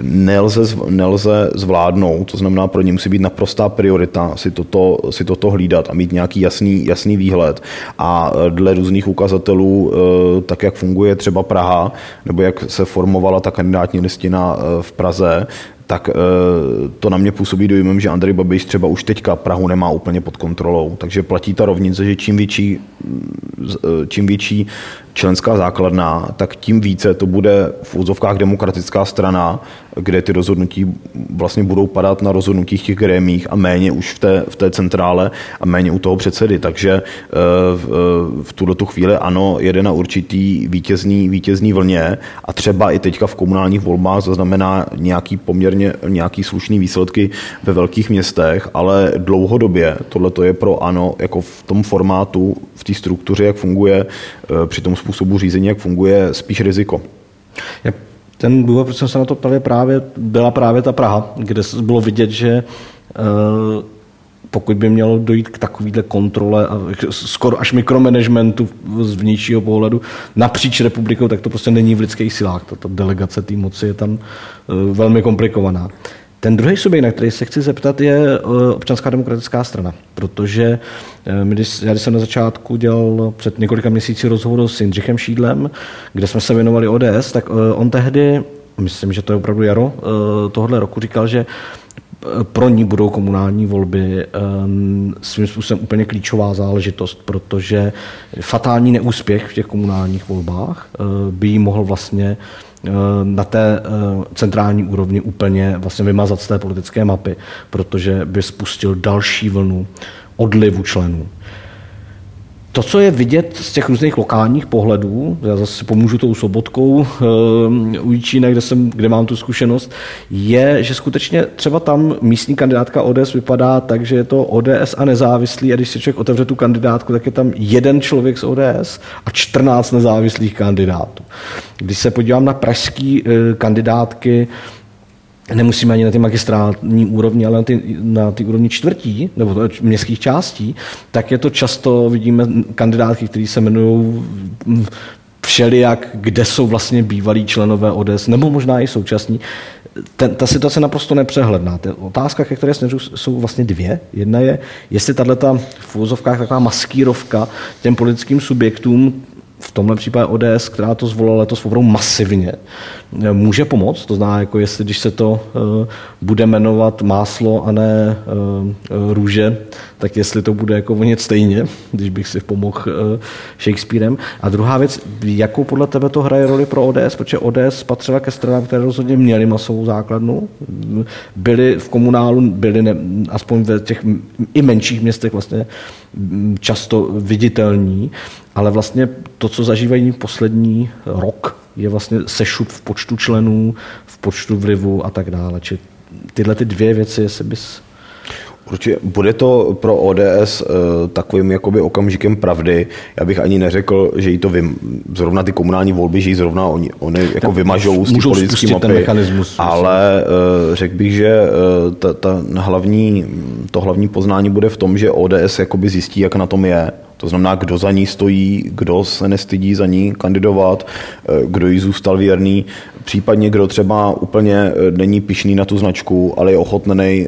nelze, nelze zvládnout, to znamená, pro ně musí být naprostá priorita si toto, si toto hlídat a mít nějaký jasný, jasný výhled. A dle různých ukazatelů, eh, tak jak funguje třeba Praha, nebo jak se formovala ta kandidátní listina eh, v Praze, tak eh, to na mě působí dojmem, že Andrej Babiš třeba už teďka Prahu nemá úplně pod kontrolou. Takže platí ta rovnice, že čím větší, eh, čím větší členská základna, tak tím více to bude v úzovkách demokratická strana, kde ty rozhodnutí vlastně budou padat na rozhodnutích těch grémích a méně už v té, v té centrále a méně u toho předsedy. Takže eh, v, eh, v tuto tu chvíli ano, jede na určitý vítězný, vítězný vlně a třeba i teďka v komunálních volbách zaznamená nějaký poměrně nějaký slušný výsledky ve velkých městech, ale dlouhodobě tohle je pro ano jako v tom formátu, v té struktuře, jak funguje, eh, při tom způsobu řízení, jak funguje, spíš riziko. Ten důvod, proč jsem se na to ptal, právě, byla právě ta Praha, kde bylo vidět, že eh, pokud by mělo dojít k takovéhle kontrole a skoro až mikromanagementu z vnějšího pohledu napříč republikou, tak to prostě není v lidských silách. Tato delegace té moci je tam eh, velmi komplikovaná. Ten druhý subjekt, na který se chci zeptat, je eh, občanská demokratická strana, protože eh, když, já když jsem na začátku dělal před několika měsíci rozhovor s Jindřichem Šídlem, kde jsme se věnovali ODS, tak eh, on tehdy, myslím, že to je opravdu jaro tohohle roku, říkal, že pro ní budou komunální volby svým způsobem úplně klíčová záležitost, protože fatální neúspěch v těch komunálních volbách by jí mohl vlastně na té eh, centrální úrovni úplně vlastně vymazat z té politické mapy, protože by spustil další vlnu odlivu členů. To, co je vidět z těch různých lokálních pohledů, já zase pomůžu tou sobotkou e, u Jíčína, kde, jsem, kde mám tu zkušenost, je, že skutečně třeba tam místní kandidátka ODS vypadá tak, že je to ODS a nezávislý a když si člověk otevře tu kandidátku, tak je tam jeden člověk z ODS a 14 nezávislých kandidátů. Když se podívám na pražské e, kandidátky, nemusíme ani na ty magistrátní úrovni, ale na ty, na ty úrovni čtvrtí nebo městských částí, tak je to často, vidíme kandidátky, kteří se jmenují všelijak, kde jsou vlastně bývalí členové ODS, nebo možná i současní. Ten, ta situace je naprosto nepřehledná. Ta otázka, ke které směřují, jsou vlastně dvě. Jedna je, jestli tato v úvozovkách taková maskírovka těm politickým subjektům v tomhle případě ODS, která to zvolila letos opravdu masivně, může pomoct. To znamená, jako jestli když se to uh, bude jmenovat máslo a ne uh, růže, tak jestli to bude jako vonět stejně, když bych si pomohl uh, Shakespearem. A druhá věc, jakou podle tebe to hraje roli pro ODS, protože ODS patřila ke stranám, které rozhodně měly masovou základnu, byly v komunálu, byly ne, aspoň ve těch i menších městech vlastně často viditelní, ale vlastně to, co zažívají poslední rok, je vlastně sešup v počtu členů, v počtu vlivu a tak dále. Či tyhle ty dvě věci, jestli bys Určitě bude to pro ODS uh, eh, takovým jakoby okamžikem pravdy. Já bych ani neřekl, že jí to vym, zrovna ty komunální volby, že jí zrovna oni, oni jako vymažou z té politické mapy, mechanismus, ale uh, řekl bych, že uh, ta, ta hlavní, to hlavní poznání bude v tom, že ODS jakoby zjistí, jak na tom je to znamená, kdo za ní stojí, kdo se nestydí za ní kandidovat, eh, kdo jí zůstal věrný, případně kdo třeba úplně eh, není pišný na tu značku, ale je ochotný eh,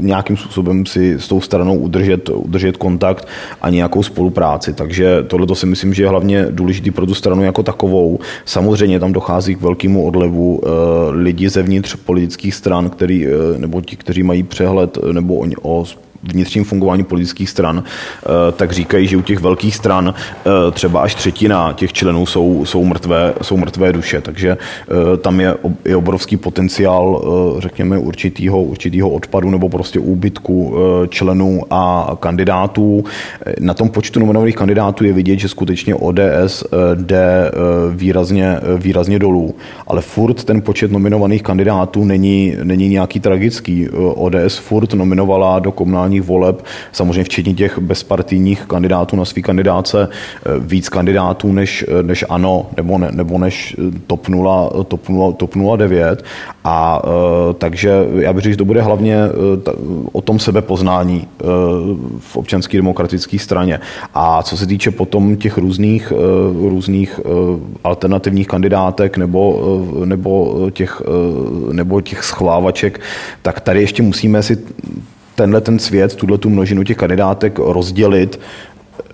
nějakým způsobem si s tou stranou udržet, udržet kontakt a nějakou spolupráci. Takže tohle to si myslím, že je hlavně důležitý pro tu stranu jako takovou. Samozřejmě tam dochází k velkému odlevu lidí zevnitř politických stran, který, nebo ti, kteří mají přehled nebo o, o vnitřním fungování politických stran, tak říkají, že u těch velkých stran třeba až třetina těch členů jsou, jsou, mrtvé, jsou mrtvé duše. Takže tam je, je obrovský potenciál, řekněme, určitýho, určitýho odpadu nebo prostě úbytku členů a kandidátů. Na tom počtu nominovaných kandidátů je vidět, že skutečně ODS jde výrazně, výrazně dolů. Ale furt ten počet nominovaných kandidátů není, není nějaký tragický. ODS furt nominovala do komunálních voleb, samozřejmě včetně těch bezpartijních kandidátů na svý kandidáce, víc kandidátů než, než ANO nebo, ne, nebo než TOP 0, TOP 0, TOP 09. A takže já bych řekl, že to bude hlavně o tom sebepoznání v občanské demokratické straně. A co se týče potom těch různých, různých alternativních kandidátek nebo, nebo, těch, nebo těch schovávaček, tak tady ještě musíme si tenhle ten svět, tuhle tu množinu těch kandidátek rozdělit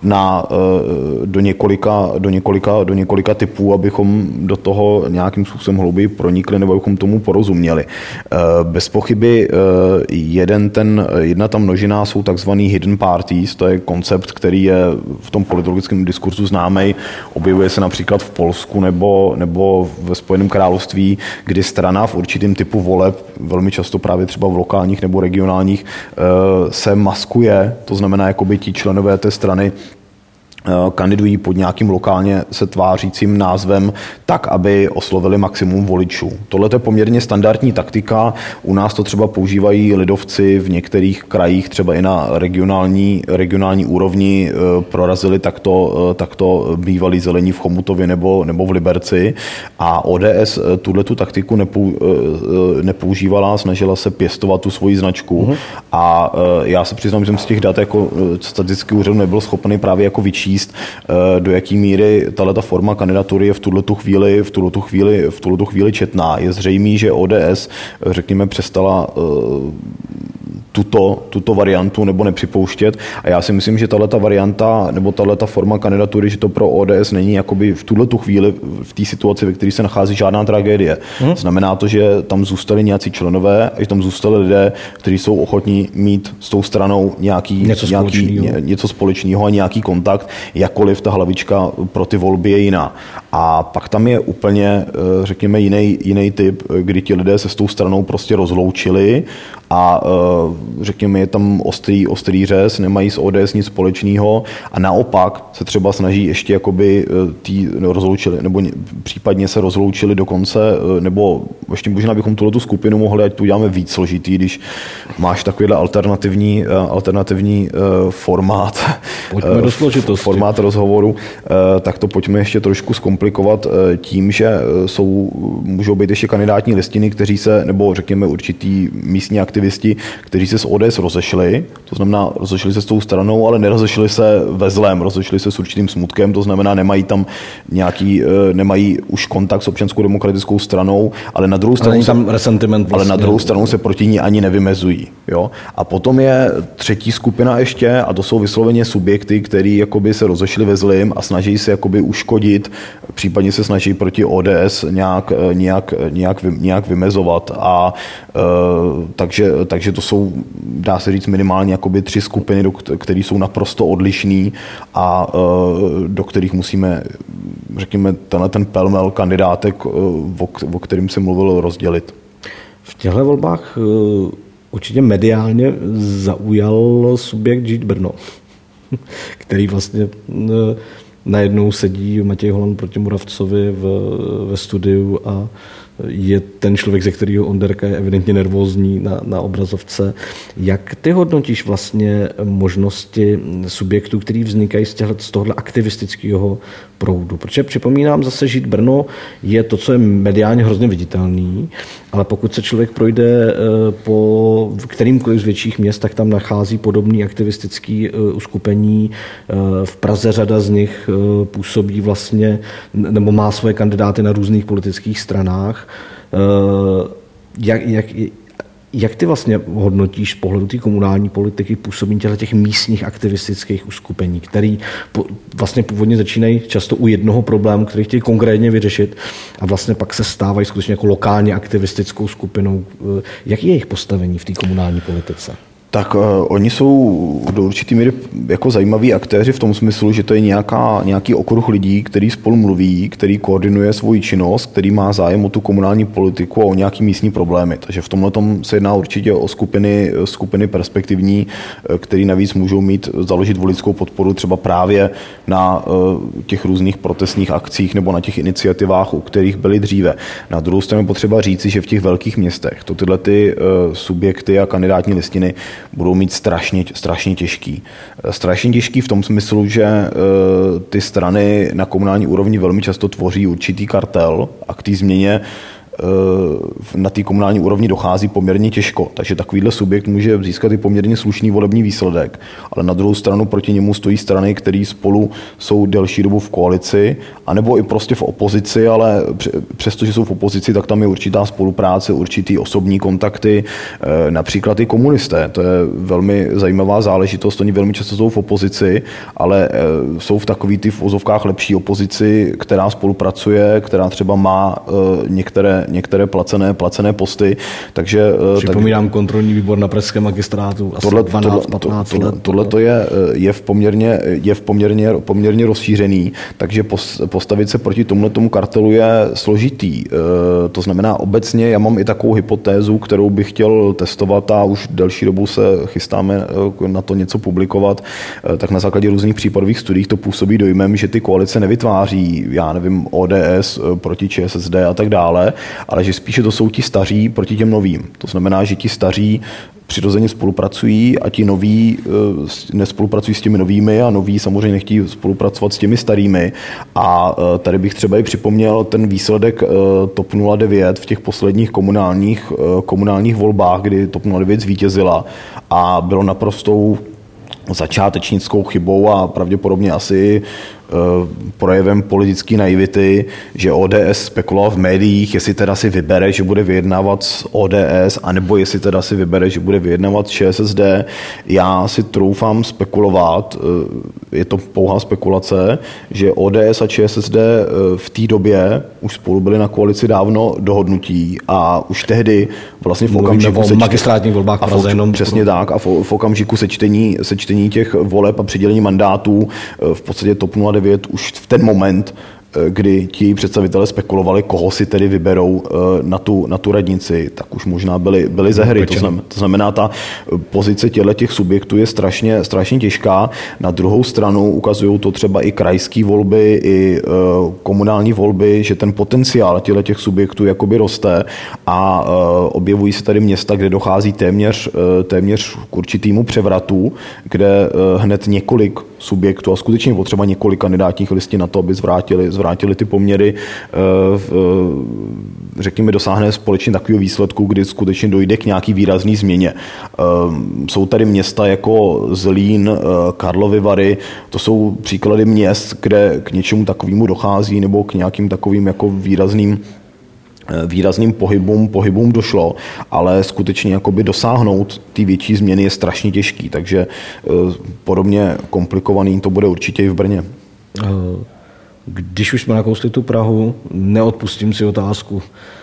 na, eh, do, několika, do, několika, do několika typů, abychom do toho nějakým způsobem hlouběji pronikli nebo abychom tomu porozuměli. Eh, bez pochyby eh, jeden ten, jedna ta množina jsou takzvaný hidden parties, to je koncept, který je v tom politologickém diskurzu známý, objevuje se například v Polsku nebo, nebo ve Spojeném království, kdy strana v určitém typu voleb, velmi často právě třeba v lokálních nebo regionálních, se maskuje, to znamená, jakoby ti členové té strany kandidují pod nějakým lokálně se tvářícím názvem tak, aby oslovili maximum voličů. Tohle je poměrně standardní taktika. U nás to třeba používají lidovci v některých krajích, třeba i na regionální, regionální úrovni eh, prorazili takto, eh, takto bývalí zelení v Chomutově nebo, nebo v Liberci. A ODS tuhle tu taktiku nepou, nepoužívala, snažila se pěstovat tu svoji značku. Uh-huh. A já se přiznám, že jsem z těch dat jako statistický úřad nebyl schopný právě jako vyčíst číst, eh, do jaký míry tato forma kandidatury je v tuto chvíli, v tuto chvíli, v tuto chvíli četná. Je zřejmé, že ODS, řekněme, přestala eh, tuto, tuto variantu nebo nepřipouštět. A já si myslím, že tato varianta nebo tato forma kandidatury, že to pro ODS není jakoby v tuhle tu chvíli v té situaci, ve které se nachází žádná tragédie. Hmm. Znamená to, že tam zůstali nějací členové a že tam zůstali lidé, kteří jsou ochotní mít s tou stranou nějaký, něco, nějaký, společného. Ně, něco společného a nějaký kontakt, jakkoliv ta hlavička pro ty volby je jiná. A pak tam je úplně, eh, řekněme, jiný, jiný typ, kdy ti lidé se s tou stranou prostě rozloučili a eh, řekněme, je tam ostrý, ostrý řez, nemají s ODS nic společného a naopak se třeba snaží ještě jakoby eh, tý rozloučili, nebo případně se rozloučili dokonce, eh, nebo ještě možná bychom tuhle tu skupinu mohli, ať tu uděláme víc složitý, když máš takovýhle alternativní, alternativní formát, pojďme do složitosti. formát rozhovoru, tak to pojďme ještě trošku zkomplikovat tím, že jsou, můžou být ještě kandidátní listiny, kteří se, nebo řekněme určitý místní aktivisti, kteří se s ODS rozešli, to znamená, rozešli se s tou stranou, ale nerozešli se ve zlém, rozešli se s určitým smutkem, to znamená, nemají tam nějaký, eh, nemají už kontakt s občanskou demokratickou stranou, ale na druhou stranu, tam resentiment vlastně. ale na vlastně. druhou stranu se proti ní ani nevymezují. Jo? A potom je třetí skupina ještě, a to jsou vysloveně subjekty, který jakoby se rozešli ve zlým a snaží se jakoby uškodit, případně se snaží proti ODS nějak, eh, nějak, nějak, nějak vymezovat. A e, takže takže to jsou, dá se říct, minimálně jakoby tři skupiny, které jsou naprosto odlišné a do kterých musíme, řekněme, tenhle ten pelmel kandidátek, o, o kterým jsem mluvil, rozdělit. V těchto volbách určitě mediálně zaujal subjekt Žít Brno, který vlastně najednou sedí Matěj Holan proti Muravcovi v, ve studiu a je ten člověk, ze kterého Onderka je evidentně nervózní na, na obrazovce. Jak ty hodnotíš vlastně možnosti subjektů, který vznikají z, těhle, z tohohle aktivistického proudu? Protože připomínám, zase žít Brno je to, co je mediálně hrozně viditelný, ale pokud se člověk projde eh, po kterýmkoliv z větších měst, tak tam nachází podobný aktivistický eh, uskupení. Eh, v Praze řada z nich působí vlastně, nebo má svoje kandidáty na různých politických stranách. Jak, jak, jak ty vlastně hodnotíš z pohledu té komunální politiky působení těchto těch místních aktivistických uskupení, který po, vlastně původně začínají často u jednoho problému, který chtějí konkrétně vyřešit a vlastně pak se stávají skutečně jako lokálně aktivistickou skupinou. Jaký je jejich postavení v té komunální politice? Tak uh, oni jsou do určitý míry jako zajímaví aktéři v tom smyslu, že to je nějaká, nějaký okruh lidí, který spolu mluví, který koordinuje svoji činnost, který má zájem o tu komunální politiku a o nějaký místní problémy. Takže v tomhle tom se jedná určitě o skupiny, skupiny perspektivní, eh, které navíc můžou mít založit voličskou podporu třeba právě na uh, těch různých protestních akcích nebo na těch iniciativách, u kterých byly dříve. Na druhou stranu potřeba říci, že v těch velkých městech to tyhle ty uh, subjekty a kandidátní listiny budou mít strašně, strašně těžký. Strašně těžký v tom smyslu, že eh, ty strany na komunální úrovni velmi často tvoří určitý kartel a k té změně na té komunální úrovni dochází poměrně těžko. Takže takovýhle subjekt může získat i poměrně slušný volební výsledek, ale na druhou stranu proti němu stojí strany, které spolu jsou delší dobu v koalici, anebo i prostě v opozici, ale přestože jsou v opozici, tak tam je určitá spolupráce, určitý osobní kontakty, eh, například i komunisté. To je velmi zajímavá záležitost. Oni velmi často jsou v opozici, ale eh, jsou v takový ty v ozovkách lepší opozici, která spolupracuje, která třeba má eh, některé některé placené, placené posty. Takže, eh, Připomínám tak, kontrolní výbor na pražském magistrátu asi tohle, 12, 15 tohle, let. Tohle to je, eh, je, v poměrně, je v poměrně, poměrně rozšířený, takže postavit se proti tomuhle tomu kartelu je složitý. Eh, to znamená obecně, já mám i takovou hypotézu, kterou bych chtěl testovat a už delší dobu se chystáme na to něco publikovat, tak na základě různých případových studií to působí dojmem, že ty koalice nevytváří, já nevím, ODS proti ČSSD a tak dále, ale že spíše to jsou ti staří proti těm novým. To znamená, že ti staří přirozeně spolupracují a ti noví eh, nespolupracují s těmi novými a noví samozřejmě nechtějí spolupracovat s těmi starými. A eh, tady bych třeba i připomněl ten výsledek eh, TOP 09 v těch posledních komunálních, komunálních volbách, kdy TOP 09 zvítězila a bylo naprostou začátečnickou chybou a pravděpodobně asi projevem politické naivity, že ODS spekuloval v médiích, jestli teda si vybere, že bude vyjednávat s ODS, anebo jestli teda si vybere, že bude vyjednávat s ČSSD. Já si troufám spekulovat, eh, je to pouhá spekulace, že ODS a ČSSD eh, v té době už spolu byli na koalici dávno dohodnutí a už tehdy vlastně v okamžiku... Seč... magistrátních volbách a jenom přesně tak a v, v okamžiku sečtení, sečtení těch voleb a přidělení mandátů v podstatě TOP 09 9 už v ten moment Eh, kdy ti představitelé spekulovali, koho si tedy vyberou eh, na tu, na tu radnici, tak už možná byli, byli ze hry. To znamená, to znamená, ta pozice těchto těch subjektů je strašně, strašně těžká. Na druhou stranu ukazují to třeba i krajské volby, i eh, komunální volby, že ten potenciál těchto těch subjektů jakoby roste a objevují se tady města, kde dochází téměř, téměř k určitýmu převratu, kde hned několik subjektů a skutečně potřeba několik kandidátních listí na to, aby zvrátili, zvrátili ty poměry, eh, eh, řekněme, dosáhne společně takového výsledku, kdy skutečně dojde k nějaký výrazný změně. Eh, jsou tady města jako Zlín, Karlovy Vary, to jsou příklady měst, kde k něčemu takovému dochází nebo k nějakým takovým jako výrazným výrazným pohybům, pohybům došlo, ale skutečně jakoby dosáhnout ty větší změny je strašně těžký, takže podobně komplikovaný to bude určitě i v Brně. Když už jsme nakousli tu Prahu, neodpustím si otázku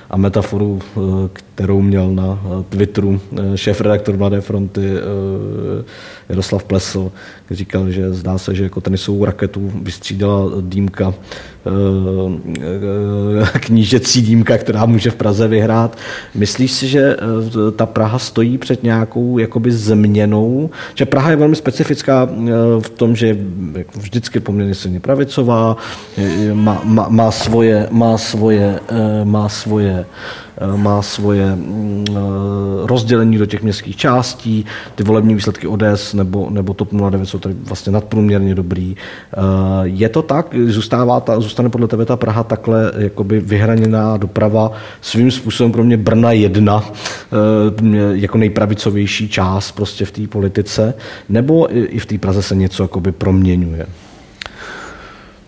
a metaforu, eh, kterou měl na eh, Twitteru eh, šéf-redaktor Mladé fronty Jaroslav Plesl, říkal, že zdá se, že jako tenisovou raketu vystřídala dýmka, knížecí dýmka, která může v Praze vyhrát. Myslíš si, že ta Praha stojí před nějakou jakoby změnou? Že Praha je velmi specifická v tom, že jako vždycky poměrně silně pravicová, má, má, má svoje, má svoje, má svoje Eh, má svoje mm, eh, rozdělení do těch městských částí, ty volební výsledky ODS nebo, nebo TOP 09 jsou tady vlastně nadprůměrně dobrý. Eh, je to tak? Zůstává ta, zůstane podle tebe ta Praha takhle jakoby vyhraněná doprava svým způsobem pro mě Brna jedna jako nejpravicovější část prostě v té politice, nebo i v té Praze se něco jakoby proměňuje?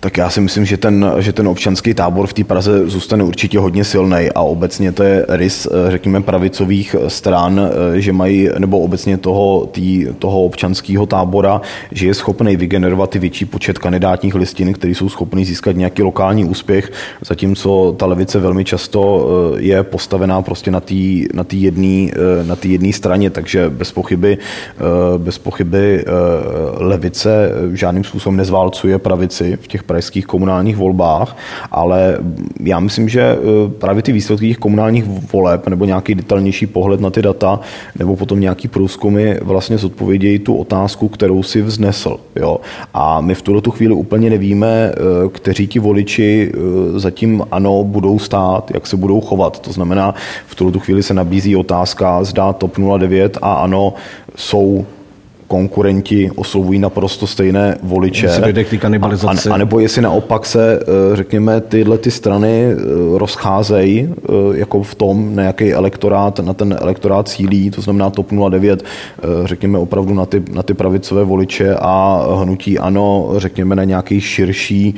Tak já si myslím, že ten, že ten občanský tábor v té Praze zůstane určitě hodně silný a obecně to je rys, eh, řekněme, pravicových stran, eh, že mají, nebo obecně toho, tý, toho občanského tábora, že je schopný vygenerovat i větší počet kandidátních listin, který jsou schopný získat nějaký lokální úspěch, zatímco ta levice velmi často eh, je postavená prostě na té na jedné na jedné straně, takže bez pochyby, bez pochyby levice žádným způsobem nezválcuje pravici v těch pražských komunálních volbách, ale já myslím, že eh, právě ty výsledky těch komunálních voleb nebo nějaký detailnější pohled na ty data nebo potom nějaký průzkumy vlastně zodpovědějí tu otázku, kterou si vznesl. Jo? A my v tuto tu chvíli úplně nevíme, eh, kteří ti voliči eh, zatím ano budou stát, jak se budou chovat. To znamená, v tuto tu chvíli se nabízí otázka, zda TOP 09 a ano jsou konkurenti oslovují naprosto stejné voliče. A, a, a nebo jestli naopak se, eh, řekněme, tyhle ty strany eh, rozcházejí eh, jako v tom, na jaký elektorát, na ten elektorát cílí, to znamená TOP 09, řekněme opravdu na ty, na ty pravicové voliče a hnutí ano, řekněme na nějaký širší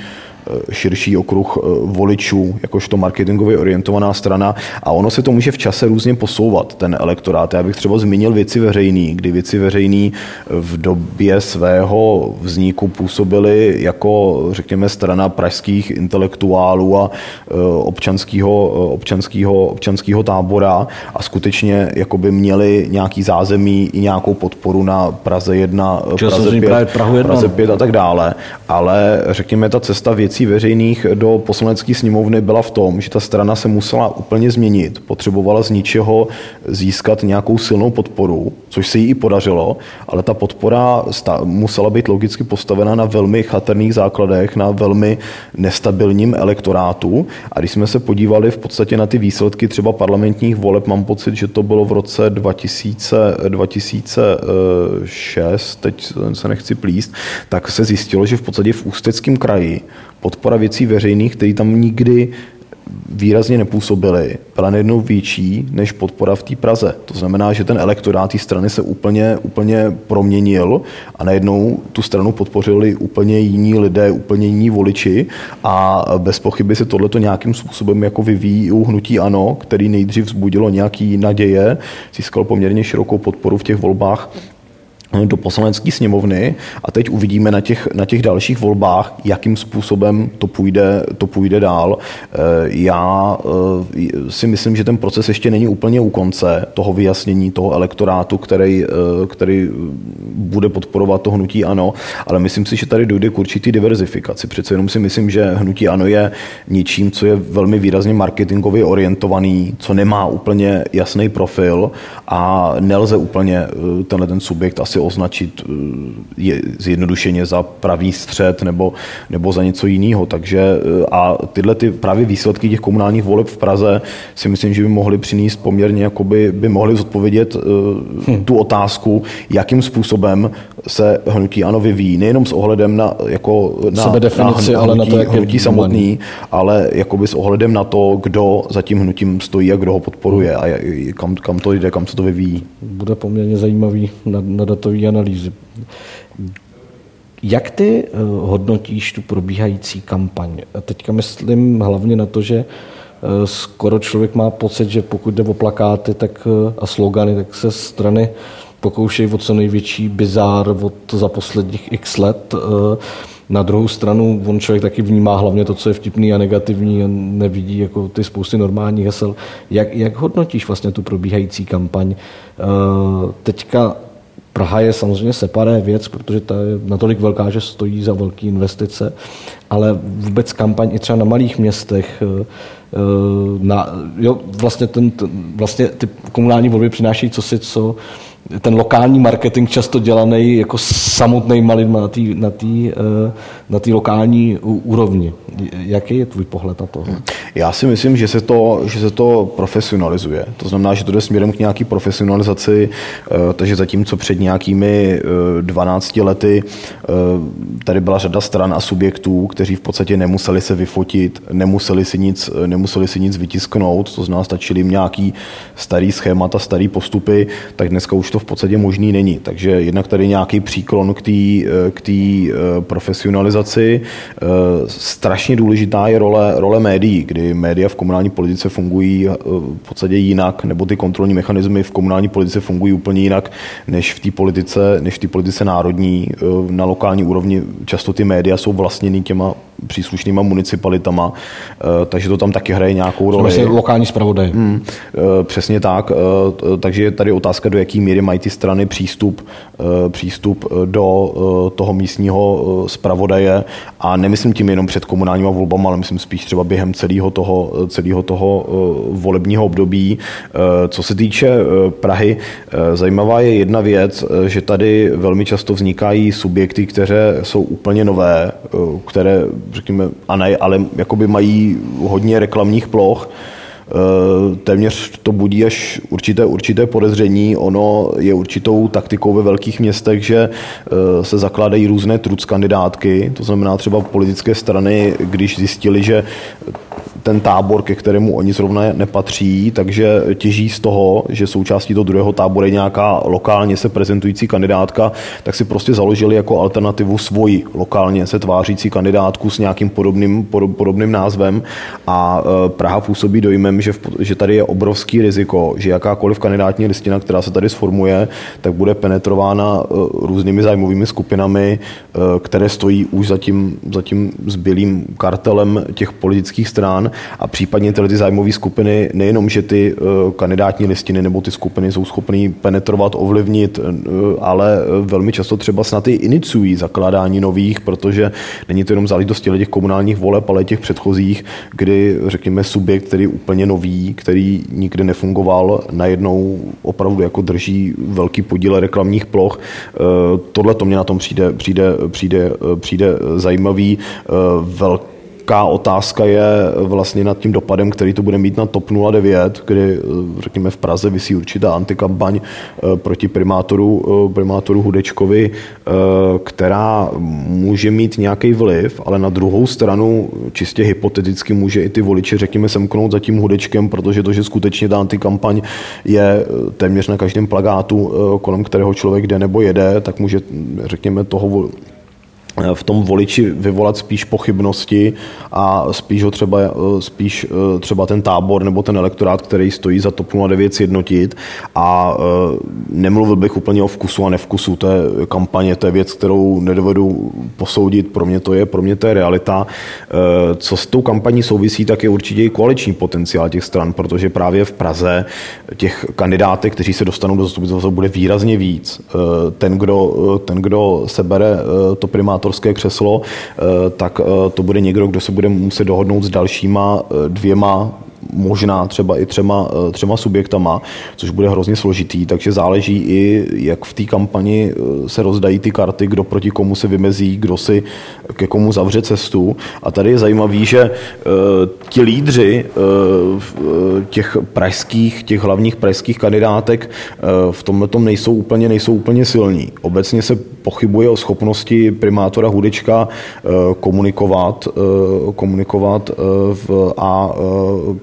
širší okruh eh, voličů, jakožto marketingově orientovaná strana a ono se to může v čase různě posouvat, ten elektorát. Já bych třeba zmínil věci veřejný, kdy věci veřejný v době svého vzniku působily jako, řekněme, strana pražských intelektuálů a eh, občanského, občanského, občanského tábora a skutečně jakoby měli nějaký zázemí i nějakou podporu na Praze 1, Praze 5, Prahu 1. Praze 5 a tak dále, ale řekněme, ta cesta věcí věcí veřejných do poslanecké sněmovny byla v tom, že ta strana se musela úplně změnit, potřebovala z ničeho získat nějakou silnou podporu, což se jí i podařilo, ale ta podpora musela být logicky postavena na velmi chatrných základech, na velmi nestabilním elektorátu. A když jsme se podívali v podstatě na ty výsledky třeba parlamentních voleb, mám pocit, že to bylo v roce 2000, 2006, teď se nechci plíst, tak se zjistilo, že v podstatě v Ústeckém kraji podpora věcí veřejných, které tam nikdy výrazně nepůsobily, byla najednou větší než podpora v té Praze. To znamená, že ten elektorát té strany se úplně, úplně proměnil a najednou tu stranu podpořili úplně jiní lidé, úplně jiní voliči a bez pochyby se tohleto nějakým způsobem jako vyvíjí u hnutí ANO, který nejdřív vzbudilo nějaký naděje, získal poměrně širokou podporu v těch volbách do poslanecké sněmovny a teď uvidíme na těch, na těch dalších volbách, jakým způsobem to půjde, to půjde dál. Eh, já eh, si myslím, že ten proces ještě není úplně u konce toho vyjasnění toho elektorátu, který, eh, který bude podporovat to hnutí ANO, ale myslím si, že tady dojde k určitý diverzifikaci. Přece jenom si myslím, že hnutí ANO je ničím, co je velmi výrazně marketingově orientovaný, co nemá úplně jasný profil a nelze úplně tenhle ten subjekt asi označit eh, je zjednodušeně za pravý střed nebo, nebo za něco jiného. Takže eh, a tyhle ty právě výsledky těch komunálních voleb v Praze si myslím, že by mohly přinést poměrně, jakoby, by mohly zodpovědět hmm. tu otázku, jakým způsobem se hnutí ano vyvíjí. Nejenom s ohledem na, jako, na, na hnutí, ale na to, jak hnutí samotný, ale jakoby s ohledem na to, kdo za tím hnutím stojí a kdo ho podporuje a kam, kam to jde, kam se to vyvíjí. Bude poměrně zajímavý na, na datový analýzy. Jak ty eh, hodnotíš tu probíhající kampaň? Teďka myslím hlavně na to, že eh, skoro člověk má pocit, že pokud jde o plakáty tak, eh, a slogany, tak se strany pokoušejí o co největší bizár od za posledních x let. Na druhou stranu on člověk taky vnímá hlavně to, co je vtipný a negativní a nevidí jako ty spousty normálních hesel. Jak, jak hodnotíš vlastně tu probíhající kampaň? Teďka Praha je samozřejmě separé věc, protože ta je natolik velká, že stojí za velké investice, ale vůbec kampaň i třeba na malých městech, eh, eh, na, jo, vlastně, ten, vlastně ty komunální volby přináší co si, co ten lokální marketing často dělaný jako samotný malým na té na eh, na lokální úrovni. Jaký je tvůj pohled na to? Já si myslím, že se to, že se to profesionalizuje. To znamená, že to jde směrem k nějaký profesionalizaci, eh, takže zatímco před nějakými 12 eh, lety tady byla řada stran a subjektů, kteří v podstatě nemuseli se vyfotit, nemuseli si nic, nemuseli si nic vytisknout, to znamená, stačili jim nějaký starý schémata, starý postupy, tak dneska už to v podstatě možný není. Takže jednak tady nějaký příklon k té k profesionalizaci. Strašně důležitá je role, role médií, kdy média v komunální politice fungují eh, v podstatě jinak, nebo ty kontrolní mechanismy v komunální politice fungují úplně jinak, než v té politice, než v té politice národní. Eh, na lokální úrovni často ty média jsou vlastněny těma příslušnýma municipalitama, eh, takže to tam taky hraje nějakou roli. Vlastně lokální zpravodaj. Hmm, přesně tak, takže je tady otázka, do jaký míry mají ty strany přístup, přístup do toho místního zpravodaje a nemyslím tím jenom před komunálníma volbama, ale myslím spíš třeba během celého toho, celého toho volebního období. Co se týče Prahy, zajímavá je jedna věc, že tady velmi často vznikají subjekty, které jsou úplně nové, které, řekněme, a ne, ale jakoby mají hodně reklamních ploch, téměř to budí až určité, určité podezření. Ono je určitou taktikou ve velkých městech, že se zakládají různé truc kandidátky, to znamená třeba politické strany, když zjistili, že ten tábor, ke kterému oni zrovna nepatří, takže těží z toho, že součástí toho druhého tábora je nějaká lokálně se prezentující kandidátka, tak si prostě založili jako alternativu svoji lokálně se tvářící kandidátku s nějakým podobným, podobným názvem. A e, Praha působí dojmem, že, v, že tady je obrovský riziko, že jakákoliv kandidátní listina, která se tady sformuje, tak bude penetrována e, různými zájmovými skupinami, e, které stojí už za tím, za tím zbylým kartelem těch politických stran a případně tyhle ty zájmové skupiny nejenom, že ty eh, kandidátní listiny nebo ty skupiny jsou schopný penetrovat, ovlivnit, eh, ale eh, velmi často třeba snad i iniciují zakládání nových, protože není to jenom záležitost těch komunálních voleb, ale těch předchozích, kdy řekněme subjekt, který je úplně nový, který nikdy nefungoval, najednou opravdu jako drží velký podíl reklamních ploch. Tohle to mě na tom přijde, přijde, přijde, přijde zajímavý. Velký velká otázka je vlastně nad tím dopadem, který to bude mít na TOP 09, kdy, řekněme, v Praze vysí určitá antikampaň eh, proti primátoru, eh, primátoru Hudečkovi, eh, která může mít nějaký vliv, ale na druhou stranu čistě hypoteticky může i ty voliče, řekněme, semknout za tím Hudečkem, protože to, že skutečně ta antikampaň je téměř na každém plagátu, kolem kterého člověk jde nebo jede, tak může, řekněme, toho v tom voliči vyvolat spíš pochybnosti a spíš ho třeba, spíš eh, třeba ten tábor nebo ten elektorát, který stojí za TOP 09 sjednotit a eh, nemluvil bych úplně o vkusu a nevkusu té kampaně, to je věc, kterou nedovedu posoudit, pro mě to je, pro mě to je realita. Eh, co s tou kampaní souvisí, tak je určitě i koaliční potenciál těch stran, protože právě v Praze těch kandidátek, kteří se dostanou do zastupitelstva, bude výrazně víc. Ten, kdo, ten, kdo sebere to primátor senátorské křeslo, eh, tak eh, to bude někdo, kdo se bude muset dohodnout s dalšíma eh, dvěma možná třeba i třema, eh, třema subjektama, což bude hrozně složitý, takže záleží i, jak v té kampani eh, se rozdají ty karty, kdo proti komu se vymezí, kdo si ke komu zavře cestu. A tady je zajímavý, že uh, ti lídři těch pražských, těch hlavních pražských kandidátek v tomhle tom nejsou úplně, nejsou úplně silní. Obecně se pochybuje o schopnosti primátora Hudečka komunikovat, komunikovat v, a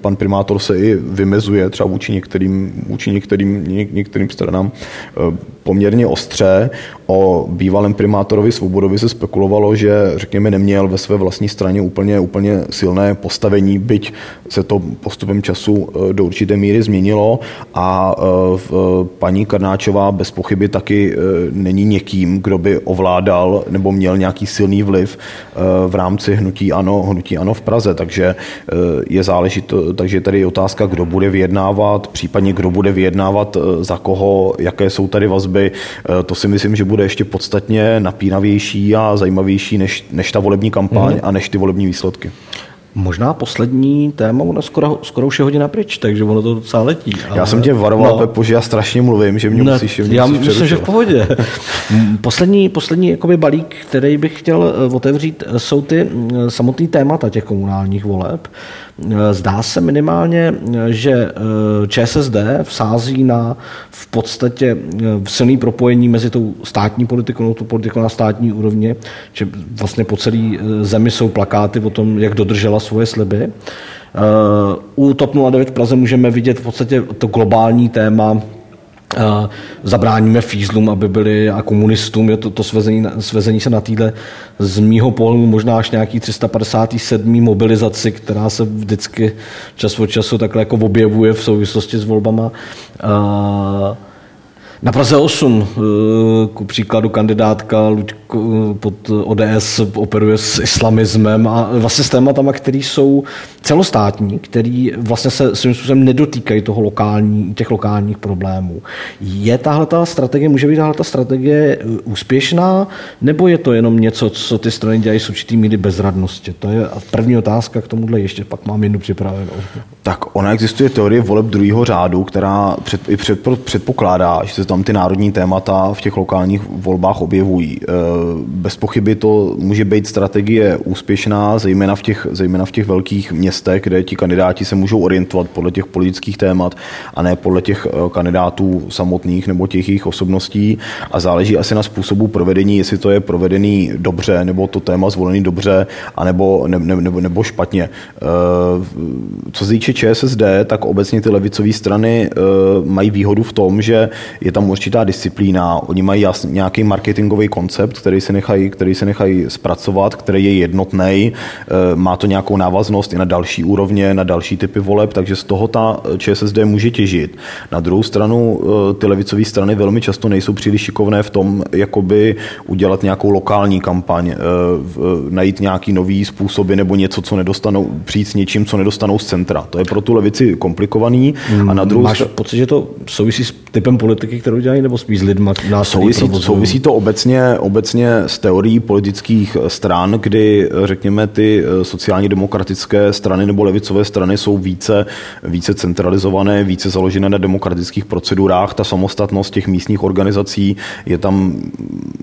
pan primátor se i vymezuje třeba vůči některým, vůči některým, některým stranám. Eh, poměrně ostře. O bývalém primátorovi Svobodovi se spekulovalo, že řekněme neměl ve své vlastní straně úplně, úplně silné postavení, byť se to postupem času eh, do určité míry změnilo a eh, paní Karnáčová bez pochyby taky není někým, kdo by ovládal nebo měl nějaký silný vliv v rámci hnutí ANO, hnutí ANO v Praze, takže je záležit, takže tady je otázka, kdo bude vyjednávat, případně kdo bude vyjednávat za koho, jaké jsou tady vazby. Eh, to si myslím, že bude ještě podstatně napínavější a zajímavější než, než ta volební kampaň mm-hmm. a než ty volební výsledky. Možná poslední téma, ono skoro, skoro už je hodina pryč, takže ono to docela letí. Ale... Já jsem tě varoval, no. Pepo, že já strašně mluvím, že mě ne, musíš, mě Já musíš myslím, že v pohodě. poslední, poslední jakoby balík, který bych chtěl eh, otevřít, jsou ty samotné témata těch komunálních voleb Zdá se minimálně, že ČSSD vsází na v podstatě silný propojení mezi tou státní politikou, tu politikou na státní úrovni, že vlastně po celé zemi jsou plakáty o tom, jak dodržela svoje sliby. U TOP 09 v Praze můžeme vidět v podstatě to globální téma zabráníme fízlům, aby byli a komunistům, je to, to svezení, svezení se na týhle z mýho pohledu možná až nějaký 357. mobilizaci, která se vždycky čas od času takhle jako objevuje v souvislosti s volbama. Uh, Praze 8, eh, ku příkladu kandidátka pod ODS operuje s islamismem a vlastně s tématama, které jsou celostátní, který vlastně se svým způsobem nedotýkají toho lokální, těch lokálních problémů. Je tahle ta strategie, může být tahle ta strategie eh, úspěšná, nebo je to jenom něco, co ty strany dělají s určitý míry bezradnosti? To je první otázka k tomuhle, ještě pak mám jednu připravenou. Tak ona existuje teorie voleb druhého řádu, která před, před, předpokládá, že se tam ty národní témata v těch lokálních volbách objevují. E, bez pochyby to může být strategie úspěšná, zejména v těch, zejména v těch velkých městech, kde ti kandidáti se můžou orientovat podle těch politických témat a ne podle těch e, kandidátů samotných nebo těch jejich osobností. A záleží asi na způsobu provedení, jestli to je provedený dobře, nebo to téma zvolený dobře, anebo, ne, ne, nebo, nebo špatně. E, co se týče ČSSD, tak obecně ty levicové strany mají výhodu v tom, že je určitá disciplína, oni mají jasný, nějaký marketingový koncept, který se nechají, který se nechají zpracovat, který je jednotný, eh, má to nějakou návaznost i na další úrovně, na další typy voleb, takže z toho ta ČSSD může těžit. Na druhou stranu eh, ty levicové strany velmi často nejsou příliš šikovné v tom, jakoby udělat nějakou lokální kampaň, eh, najít nějaký nový způsoby nebo něco, co nedostanou, přijít s něčím, co nedostanou z centra. To je pro tu levici komplikovaný. A na druhou Máš pocit, že to souvisí s typem politiky, kterou dělají, nebo spíš s lidmi? Souvisí, souvisí to obecně, obecně s teorií politických stran, kdy, řekněme, ty sociálně demokratické strany nebo levicové strany jsou více, více centralizované, více založené na demokratických procedurách. Ta samostatnost těch místních organizací je tam,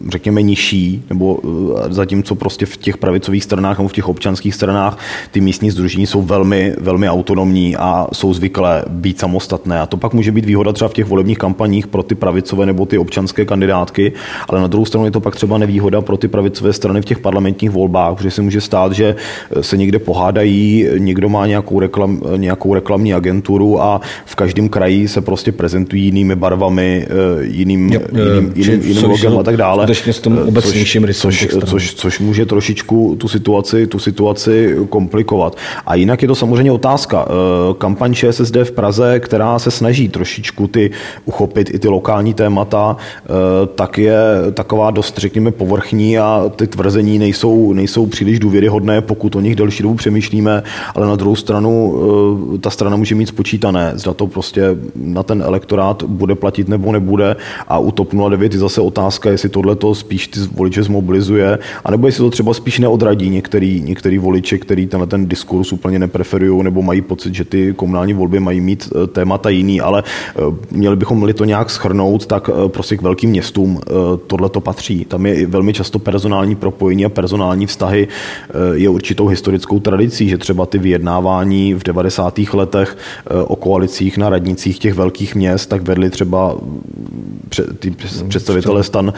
řekněme, nižší, nebo eh, zatímco prostě v těch pravicových stranách nebo v těch občanských stranách ty místní združení jsou velmi, velmi autonomní a jsou zvyklé být samostatné. A to pak může být výhoda třeba v těch volebních kampaních pro ty pravicové nebo ty občanské kandidátky, ale na druhou stranu je to pak třeba nevýhoda pro ty pravicové strany v těch parlamentních volbách, protože se může stát, že se někde pohádají, někdo má nějakou, reklam, nějakou reklamní agenturu a v každém kraji se prostě prezentují jinými barvami, eh, jiným, jo, jiným, jiným, jiným logem a tak dále. s tom eh, obecnějším což, což, což, což, může trošičku tu situaci, tu situaci komplikovat. A jinak je to samozřejmě otázka. Eh, kampaň ČSSD v Praze, která se snaží trošičku ty uchopit i ty lokální témata, eh, tak je taková dost, řekněme, povrchní a ty tvrzení nejsou, nejsou příliš důvěryhodné, pokud o nich delší dobu přemýšlíme, ale na druhou stranu eh, ta strana může mít spočítané, zda to prostě na ten elektorát bude platit nebo nebude. A u TOP 09 je zase otázka, jestli tohle to spíš ty voliče zmobilizuje, anebo jestli to třeba spíš neodradí některý, některý voliče, který tenhle ten diskurs úplně nepreferují nebo mají pocit, že ty komunální volby mají mít eh, témata jiný, ale měli bychom bychom to nějak schrnout, tak eh, prostě k velkým městům eh, tohle to patří. Tam je velmi často personální propojení a personální vztahy eh, je určitou historickou tradicí, že třeba ty vyjednávání v 90. letech o koalicích na radnicích těch velkých měst, tak vedli třeba ty hmm, představitelé stan,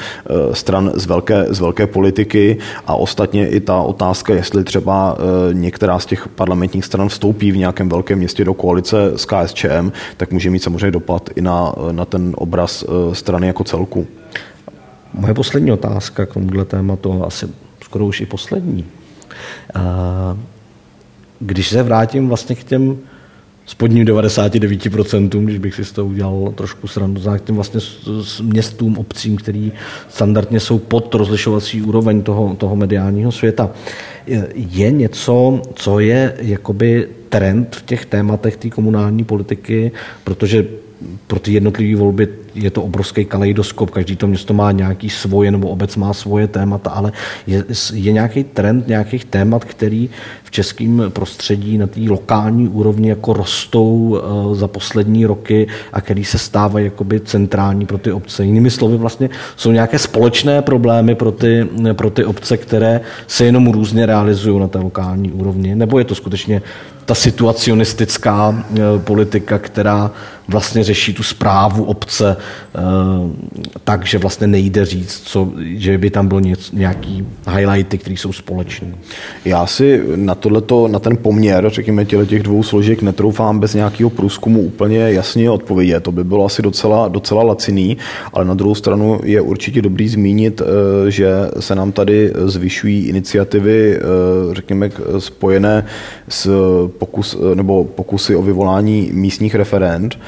stran z velké, z velké politiky a ostatně i ta otázka, jestli třeba některá z těch parlamentních stran vstoupí v nějakém velkém městě do koalice s KSČM, tak může mít samozřejmě dopad i na, na ten obraz eh, strany jako celku. Moje poslední otázka k tomuhle tématu, asi skoro už i poslední. Když se vrátím vlastně k těm spodním 99%, když bych si z toho udělal trošku srandu, k těm vlastně městům, obcím, který standardně jsou pod rozlišovací úroveň toho, toho mediálního světa. Je něco, co je jakoby trend v těch tématech té komunální politiky, protože pro ty jednotlivé volby je to obrovský kaleidoskop, každý to město má nějaký svoje, nebo obec má svoje témata, ale je, je nějaký trend nějakých témat, který v českém prostředí na té lokální úrovni jako rostou uh, za poslední roky a který se stávají jakoby centrální pro ty obce. Jinými slovy vlastně jsou nějaké společné problémy pro ty, pro ty obce, které se jenom různě realizují na té lokální úrovni, nebo je to skutečně ta situacionistická politika, která vlastně řeší tu zprávu obce tak, že vlastně nejde říct, co, že by tam bylo něco, nějaký highlighty, které jsou společné. Já si na tohleto, na ten poměr, řekněme, těch dvou složek netroufám bez nějakého průzkumu úplně jasně odpovědět. To by bylo asi docela, docela laciný, ale na druhou stranu je určitě dobrý zmínit, eh, že se nám tady zvyšují iniciativy, eh, řekněme, spojené s pokus, nebo pokusy o vyvolání místních referend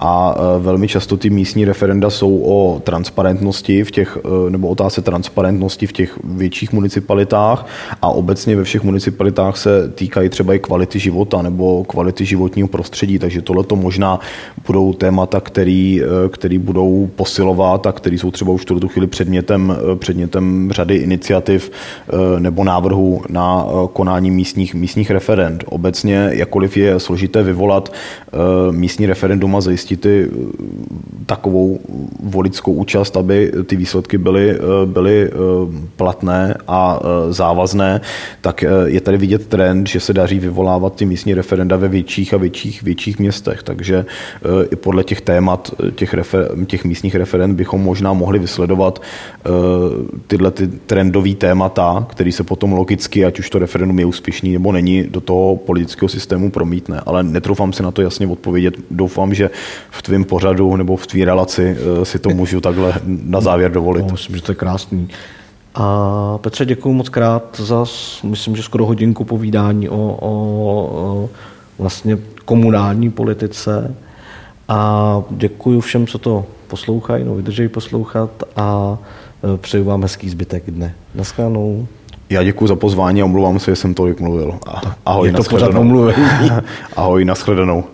a eh, velmi často ty místní referenda jsou o transparentnosti v těch, nebo otázce transparentnosti v těch větších municipalitách a obecně ve všech municipalitách se týkají třeba i kvality života nebo kvality životního prostředí, takže tohle to možná budou témata, který, který budou posilovat a který jsou třeba už v tuto chvíli předmětem, předmětem řady iniciativ nebo návrhů na konání místních, místních referend. Obecně, jakkoliv je složité vyvolat místní referendum a zajistit takovou voličskou účast, aby ty výsledky byly, byly platné a závazné, tak je tady vidět trend, že se daří vyvolávat ty místní referenda ve větších a větších, větších městech. Takže i podle těch témat těch, refer, těch místních referend bychom možná mohli vysledovat tyhle ty trendové témata, které se potom logicky, ať už to referendum je úspěšný nebo není, do toho politického systému promítne. Ale netroufám si na to jasně odpovědět. Doufám, že v tvém pořadu nebo v tvý relaci si to můžu takhle na závěr dovolit. No, myslím, že to je krásný. A Petře, děkuji moc krát za, myslím, že skoro hodinku povídání o, o, o vlastně komunální politice. A děkuji všem, co to poslouchají, no vydržejí poslouchat a e, přeju vám hezký zbytek dne. Naschledanou. Já děkuji za pozvání a omluvám se, že jsem tolik mluvil. Ahoj, Je to pořád omluvení. Ahoj, nashledanou.